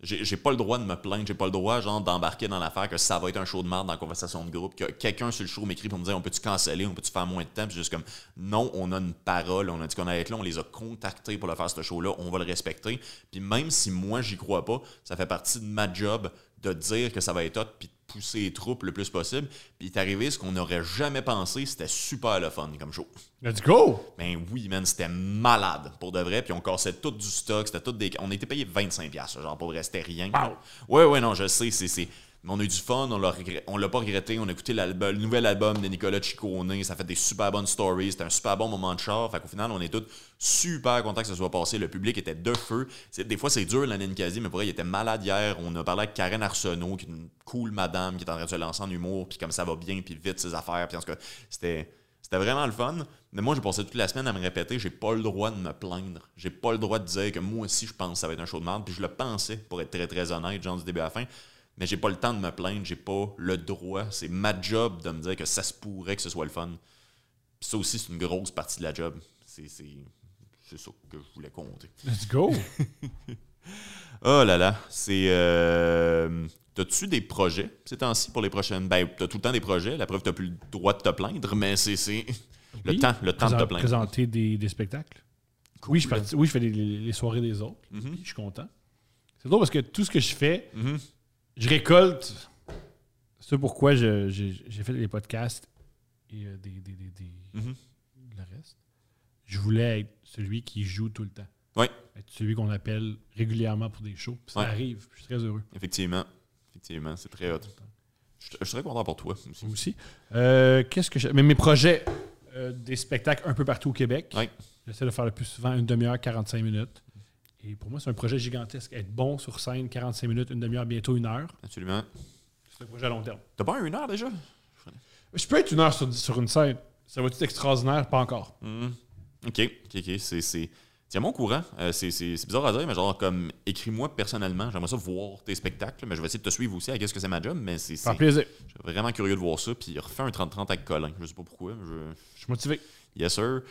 J'ai pas le droit de me plaindre, j'ai pas le droit genre d'embarquer dans l'affaire que ça va être un show de marde dans la conversation de groupe, que quelqu'un sur le show m'écrit pour me dire on peut-tu canceller, on peut-tu faire moins de temps, puis juste comme non, on a une parole, on a dit qu'on allait être là, on les a contactés pour le faire ce show-là, on va le respecter. Puis même si moi j'y crois pas, ça fait partie de ma job de dire que ça va être hot puis pousser les troupes le plus possible. Puis il est arrivé ce qu'on n'aurait jamais pensé, c'était super le fun comme show. Let's go! Ben oui, man, c'était malade pour de vrai. Puis on cassait tout du stock, c'était tout des. On était payé 25$, piastres, genre pour rester rien. Wow. Ouais, ouais, non, je sais, c'est. Mais on a eu du fun, on l'a, on l'a pas regretté. On a écouté le nouvel album de Nicolas Ciccone. Ça fait des super bonnes stories. C'était un super bon moment de char. Fait qu'au final, on est tous super contents que ça soit passé. Le public était de feu. Des fois, c'est dur, la Ninkasi, mais pour vrai, il était malade hier. On a parlé avec Karen Arsenault, qui est une cool madame qui est en train de se lancer en humour. Puis comme ça va bien, puis vite ses affaires. Puis en tout cas, c'était. C'était vraiment le fun. Mais moi, j'ai passé toute la semaine à me répéter, j'ai pas le droit de me plaindre. J'ai pas le droit de dire que moi aussi, je pense que ça va être un show de merde. Puis je le pensais, pour être très, très honnête, genre du début à la fin. Mais j'ai pas le temps de me plaindre, j'ai pas le droit. C'est ma job de me dire que ça se pourrait que ce soit le fun. Puis ça aussi, c'est une grosse partie de la job. C'est ça que je voulais compter. Let's go! Oh là là, c'est. Euh... T'as-tu des projets ces temps-ci pour les prochaines? Ben, t'as tout le temps des projets, la preuve, t'as plus le droit de te plaindre, mais c'est. Le Oui. temps, le temps de te plaindre. Présenter des, des spectacles. Oui, je, oui, je fais les, soirées des autres. Mhm. puis Je suis content. C'est drôle parce que tout ce que je fais, Mhm. Je récolte ce pourquoi j'ai fait les podcasts et euh, des, des- des- des- Mhm. le reste. Je voulais être celui qui joue tout le temps. Oui, Être celui qu'on appelle régulièrement pour des shows. Puis Ça Ouais. arrive. puis Je suis très heureux. effectivement. Effectivement, c'est très hot. Je, je serais content pour toi aussi. Moi aussi. Euh, Qu'est-ce que je... Mais mes projets, euh, des spectacles un peu partout au Québec. Ouais. J'essaie de faire le plus souvent une demi-heure, 45 minutes. Et pour moi, c'est un projet gigantesque. Être bon sur scène, 45 minutes, une demi-heure, bientôt une heure. Absolument. C'est un projet à long terme. T'as pas un une heure déjà? Je peux être une heure sur, sur une scène. Ça va être extraordinaire? Pas encore. Mhm. Ok, ok, ok. C'est. Tiens-moi au courant. Euh, c'est, bizarre à dire, mais genre, comme, écris-moi personnellement. J'aimerais ça voir tes spectacles, mais je vais essayer de te suivre aussi à qu'est-ce que c'est ma job, mais c'est. C'est plaisir. je suis vraiment curieux de voir ça. Puis refais un 30-30 avec Colin. Je sais pas pourquoi. Je... Je suis motivé. Yes, sir.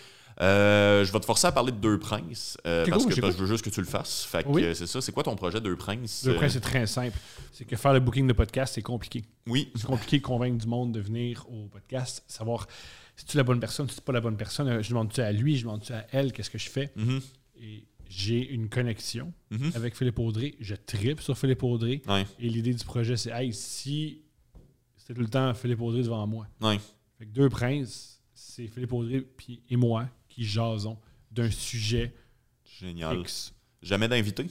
Euh, je vais te forcer à parler de Deux Princes euh, parce cool, que je veux juste que tu le fasses. Fait Oui. euh, c'est ça. C'est quoi ton projet Deux Princes? Le Euh, principe, c'est très simple. C'est que faire le booking de podcast, c'est compliqué. Oui. C'est compliqué de convaincre du monde de venir au podcast, savoir si tu es la bonne personne, si tu n'es pas la bonne personne. Je demande-tu à lui, je demande-tu à elle, qu'est-ce que je fais? Mhm. Et j'ai une connexion Mhm. avec Philippe Audrey. Je tripe sur Philippe Audrey. Ouais. Et l'idée du projet, c'est hey, si c'était tout le temps Philippe Audrey devant moi. Ouais. Fait que deux princes, c'est Philippe Audrey et moi qui jasons d'un sujet Génial. X. Jamais d'invité?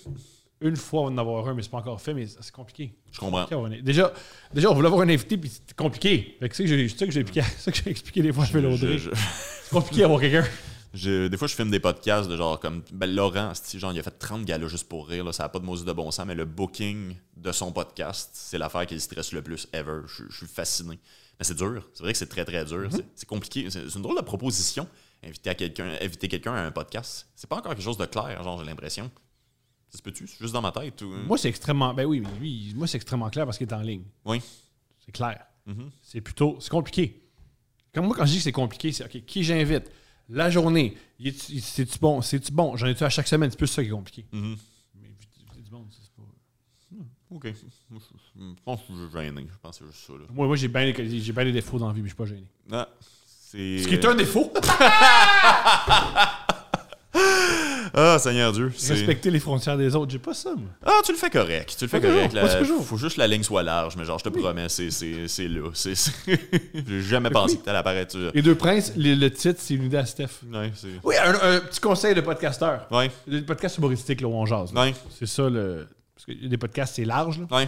Une fois, on va en avoir un, mais c'est pas encore fait, mais c'est compliqué. Je comprends. Déjà, déjà, on voulait avoir un invité, puis c'est compliqué. Fait que c'est ça que j'ai- expliqué, c'est ça que j'ai expliqué des fois à Audrey. Je- C'est compliqué d'avoir quelqu'un. je- des fois, je filme des podcasts de genre comme. Ben, Laurent, genre, il a fait 30 galas juste pour rire. Là, ça n'a pas de maudit de bon sens, mais le booking de son podcast, c'est l'affaire qui le stresse le plus ever. Je, je suis fasciné. Mais c'est dur. C'est vrai que c'est très, très dur. C'est- C'est compliqué. C'est une drôle de proposition, inviter, quelqu'un, inviter quelqu'un à un podcast. C'est pas encore quelque chose de clair, genre, j'ai l'impression. Ça se peut-tu? C'est juste dans ma tête? Ou... Moi, c'est extrêmement. Ben oui, lui, moi, c'est extrêmement clair parce qu'il est en ligne. Oui. C'est clair. Mhm. C'est plutôt. C'est compliqué. Comme moi, quand je dis que c'est compliqué, c'est OK, qui j'invite? La journée. C'est-tu bon C'est-tu bon? J'en ai-tu à chaque semaine? C'est plus ça qui est compliqué. Mhm. Mais inviter du monde, c'est pas. OK. Je pense que je suis gêné. Je pense que c'est juste ça. Là. Moi, moi j'ai bien des, j'ai bien des défauts dans la vie, mais je suis pas gêné. Ah, c'est... Ce qui est un défaut Ah, Seigneur Dieu. c'est- Respecter les frontières des autres, j'ai pas ça, moi. Ah, tu le fais correct. Tu le fais Pas correct. pas La- toujours. Faut juste que la ligne soit large, mais genre, je te promets, c'est c'est- c'est là. C'est- c'est- J'ai jamais pensé que t'allais apparaître. là. Les deux princes, le, le titre, c'est une idée à Steph. Ouais, c'est. Oui, un, un petit conseil de podcasteur. Ouais, Le podcast humoristique, là, où on jase. là. ouais, C'est ça, le. Parce que des podcasts, c'est large, là. ouais.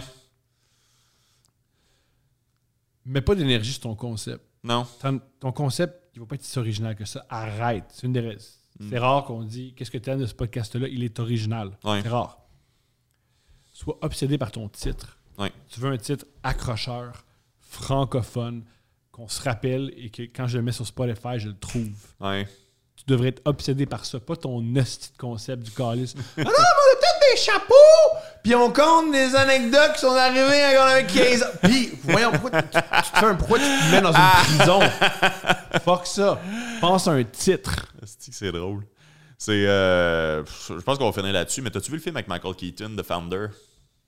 Mets pas d'énergie sur ton concept. Non. Ton, ton concept, il va pas être si original que ça. Arrête. C'est une des Hmm. C'est rare qu'on dit qu'est-ce que tu aimes de ce podcast-là, il est original. Ouais. C'est rare. Sois obsédé par ton titre. Ouais. Tu veux un titre accrocheur, francophone, qu'on se rappelle et que quand je le mets sur Spotify, je le trouve. Ouais. Tu devrais être obsédé par ça, pas ton hostie de concept du calice. ah non, chapeaux! Puis on compte des anecdotes qui sont arrivées quand on avait 15 ans. Puis, voyons, pourquoi tu, tu te fais un- pourquoi tu te mets dans une prison? Fuck ça. Pense à un titre. C'est c'est drôle. C'est. euh, je pense qu'on va finir là-dessus, mais t'as-tu vu le film avec Michael Keaton, The Founder?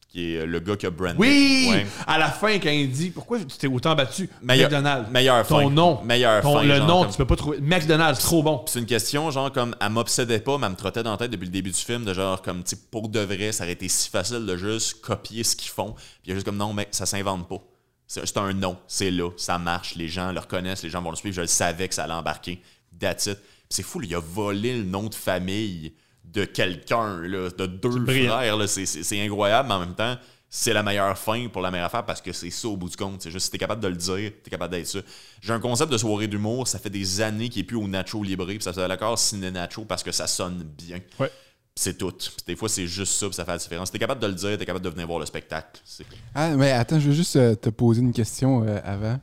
Qui est le gars qui a brandé. Oui! Ouais. À la fin, quand il dit pourquoi tu t'es autant battu? Meilleur- McDonald's. meilleure Ton fin. nom. Meilleure Ton- fin, Le genre, nom, comme- tu peux pas trouver. McDonald's, trop bon. C'est une question, genre, comme, elle m'obsédait pas, mais elle me trottait dans la tête depuis le début du film, de genre, comme, tu pour de vrai, ça aurait été si facile de juste copier ce qu'ils font. Puis il y a juste comme, non, mais ça s'invente pas. C'est un nom, c'est là, ça marche, les gens le reconnaissent, les gens vont le suivre, je le savais que ça allait embarquer. That's it. C'est fou, il a volé le nom de famille de quelqu'un, là, de deux frères, là, c'est- c'est c'est incroyable, mais en même temps, c'est la meilleure fin pour la meilleure affaire parce que c'est ça au bout du compte. C'est juste si t'es capable de le dire, t'es capable d'être ça. J'ai un concept de soirée d'humour, ça fait des années qu'il est plus au Nacho Libre, puis ça fait l'accord ciné Nacho parce que ça sonne bien. Ouais. C'est tout. Puis des fois, c'est juste ça, puis ça fait la différence. T'es capable de le dire, t'es capable de venir voir le spectacle. C'est- Ah, mais attends, je veux juste euh, te poser une question euh, avant.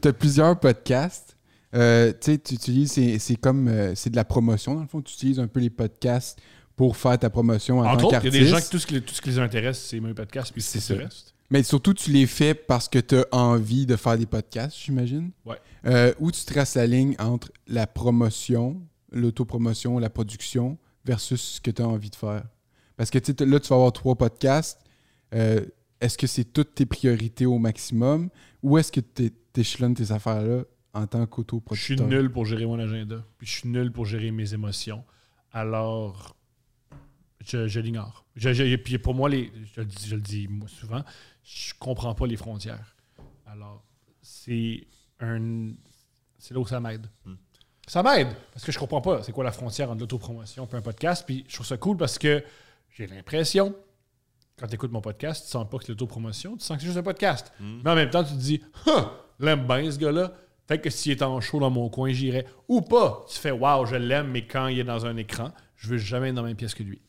T'as plusieurs podcasts. Euh, tu utilises, c'est comme, euh, c'est de la promotion, dans le fond. Tu utilises un peu les podcasts pour faire ta promotion en Entre tant autres, il y a qu'artiste. des gens qui tout ce qui, tout ce qui les intéresse, c'est mes podcasts, puis c'est le reste. Mais surtout, tu les fais parce que tu as envie de faire des podcasts, j'imagine. Ouais. Euh, où tu traces la ligne entre la promotion, l'autopromotion, la production versus ce que tu as envie de faire. Parce que là, tu vas avoir trois podcasts. Euh, est-ce que c'est toutes tes priorités au maximum? Ou est-ce que tu échelonnes tes affaires-là en tant Je suis qu'autoproducteur? nul pour gérer mon agenda, puis je suis nul pour gérer mes émotions. Alors, je, je l'ignore. Je- je- puis pour moi, les, je, le dis, je le dis moi souvent, je comprends pas les frontières. Alors, c'est un. C'est là où ça m'aide. Hmm. Ça m'aide, parce que je comprends pas c'est quoi la frontière entre l'autopromotion et un podcast. Puis je trouve ça cool parce que j'ai l'impression, quand tu écoutes mon podcast, tu sens pas que c'est l'autopromotion, tu sens que c'est juste un podcast. Mais en même temps, tu te dis, l'aime bien ce gars-là. Peut-être que s'il est en show dans mon coin, j'irais. Ou pas. Tu fais, waouh, je l'aime, mais quand il est dans un écran, je veux jamais être dans la même pièce que lui.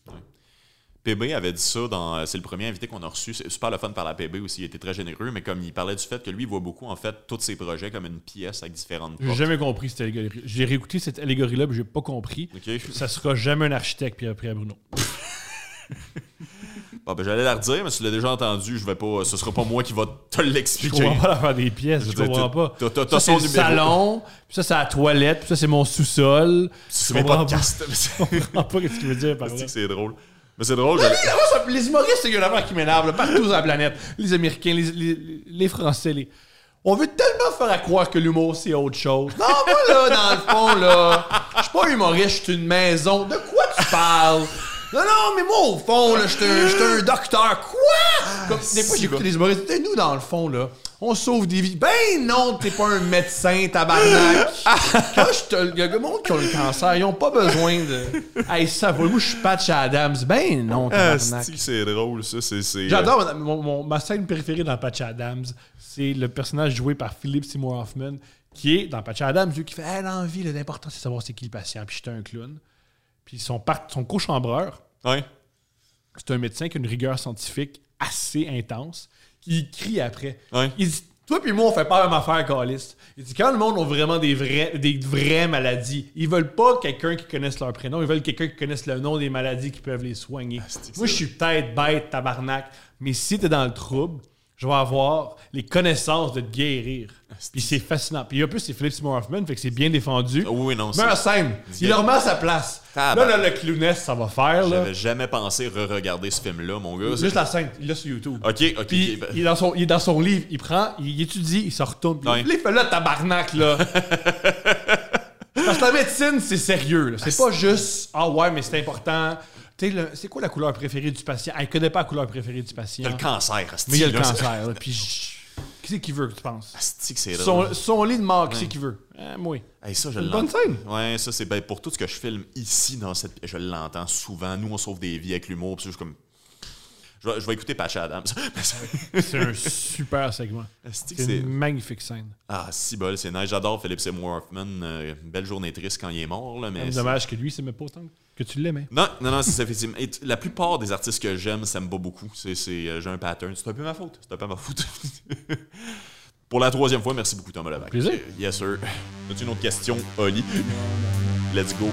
PB avait dit ça dans. euh, C'est le premier invité qu'on a reçu. C'est super le fun par la PB aussi. Il était très généreux, mais comme il parlait du fait que lui, il voit beaucoup, en fait, tous ses projets comme une pièce avec différentes J'ai jamais compris cette allégorie. J'ai réécouté cette allégorie-là, mais j'ai pas compris. OK? Ça sera jamais un architecte, Pierre, Pierre Bruno. Bon, ben, j'allais la redire, mais tu l'as déjà entendu, je vais pas. Ce sera pas moi qui va te Je l'expliquer. comprends pas l'affaire des pièces, je, Je comprends t'as- pas. t'as- t'as Ça, son c'est le salon, puis ça, c'est la toilette, puis ça, c'est mon sous-sol. C'est Je mes podcasts. Je comprends pas ce qu'il veut dire par là. C'est c'est drôle. Mais c'est drôle. ça- les humoristes, c'est une affaire qui m'énerve là, partout sur la planète. Les Américains, les, les- les Français, les... On veut tellement faire à croire que l'humour, c'est autre chose. Non, moi, là, dans le fond, là, je suis pas humoriste, je suis une maison. De quoi tu parles? Non, non, mais moi, au fond, là, je suis un- un docteur. Quoi? Comme, des fois, j'écoute les humoristes. Nous, dans le fond, là, on sauve des vies. Ben non, t'es pas un médecin, tabarnak. Quand je te... Il y a le monde qui ont le cancer, ils ont pas besoin de... Hey, ça va, moi, je suis Patch Adams. Ben non, Ah, tabarnak. c'est drôle, ça. C'est. c'est, euh, J'adore mon- mon- ma scène préférée dans Patch Adams. C'est le personnage joué par Philip Seymour Hoffman, qui est dans Patch Adams, lui qui fait hey, l'envie, l'important c'est de savoir c'est qui le patient. Puis j'étais un clown. Puis son, par- son co-chambreur, Ouais. c'est un médecin qui a une rigueur scientifique assez intense, qui crie après. Ouais. Il dit Toi puis moi, on fait pas la même affaire, Calis. Il dit Quand le monde a vraiment des, vrais, des vraies maladies, ils veulent pas quelqu'un qui connaisse leur prénom, ils veulent quelqu'un qui connaisse le nom des maladies qui peuvent les soigner. que moi, je suis peut-être bête, tabarnak, mais si t'es dans le trouble, je vais avoir les connaissances de te guérir. Puis c'est fascinant. Puis en plus, c'est Philip Seymour Hoffman, fait que c'est bien défendu. Ah oui, non. c'est- Meilleure scène. Il le remet à sa place. Là, là, le clowness, ça va faire. J'avais jamais pensé re-regarder ce film-là, mon gars. Juste la scène, il l'a sur YouTube. Ok, ok. Puis ok. il, est dans son, il est dans son livre, il prend, il étudie, il se retourne. Puis il fait là, tabarnak, là. Parce que la médecine, c'est sérieux. C'est pas juste Ah ouais, mais c'est important. Tu sais, le- c'est quoi la couleur préférée du patient? Elle connaît pas la couleur préférée du patient. Il y a le cancer, asti, mais il y a le cancer. là. Puis je- qui c'est qui veut que tu penses? Asti que c'est. Son, son lit de mort, qui c'est qui veut? Euh, moi. Hey, ça, je Une bonne l'entends. scène. Ouais, ça, c'est ben, pour tout ce que je filme ici, dans cette. Je l'entends souvent. Nous, on sauve des vies avec l'humour. Puis c'est juste comme. Je vais, je vais écouter Patch Adams. C'est un super segment. C'est une magnifique scène. Ah, si bol, c'est nice. J'adore Philip Seymour Hoffman. euh, belle journée triste quand il est mort, là, mais. c'est- Dommage que lui, c'est même pas autant que tu l'aimais. Non, non, non, c'est ça, effectivement. Et la plupart des artistes que j'aime, ça me bat beaucoup. C'est, c'est, euh, j'ai un pattern. C'est un peu ma faute. C'est un peu ma faute. Pour la troisième fois, merci beaucoup, Thomas Levac. Plaisir. Yes, sir. As-tu une autre question, Oli? Let's go.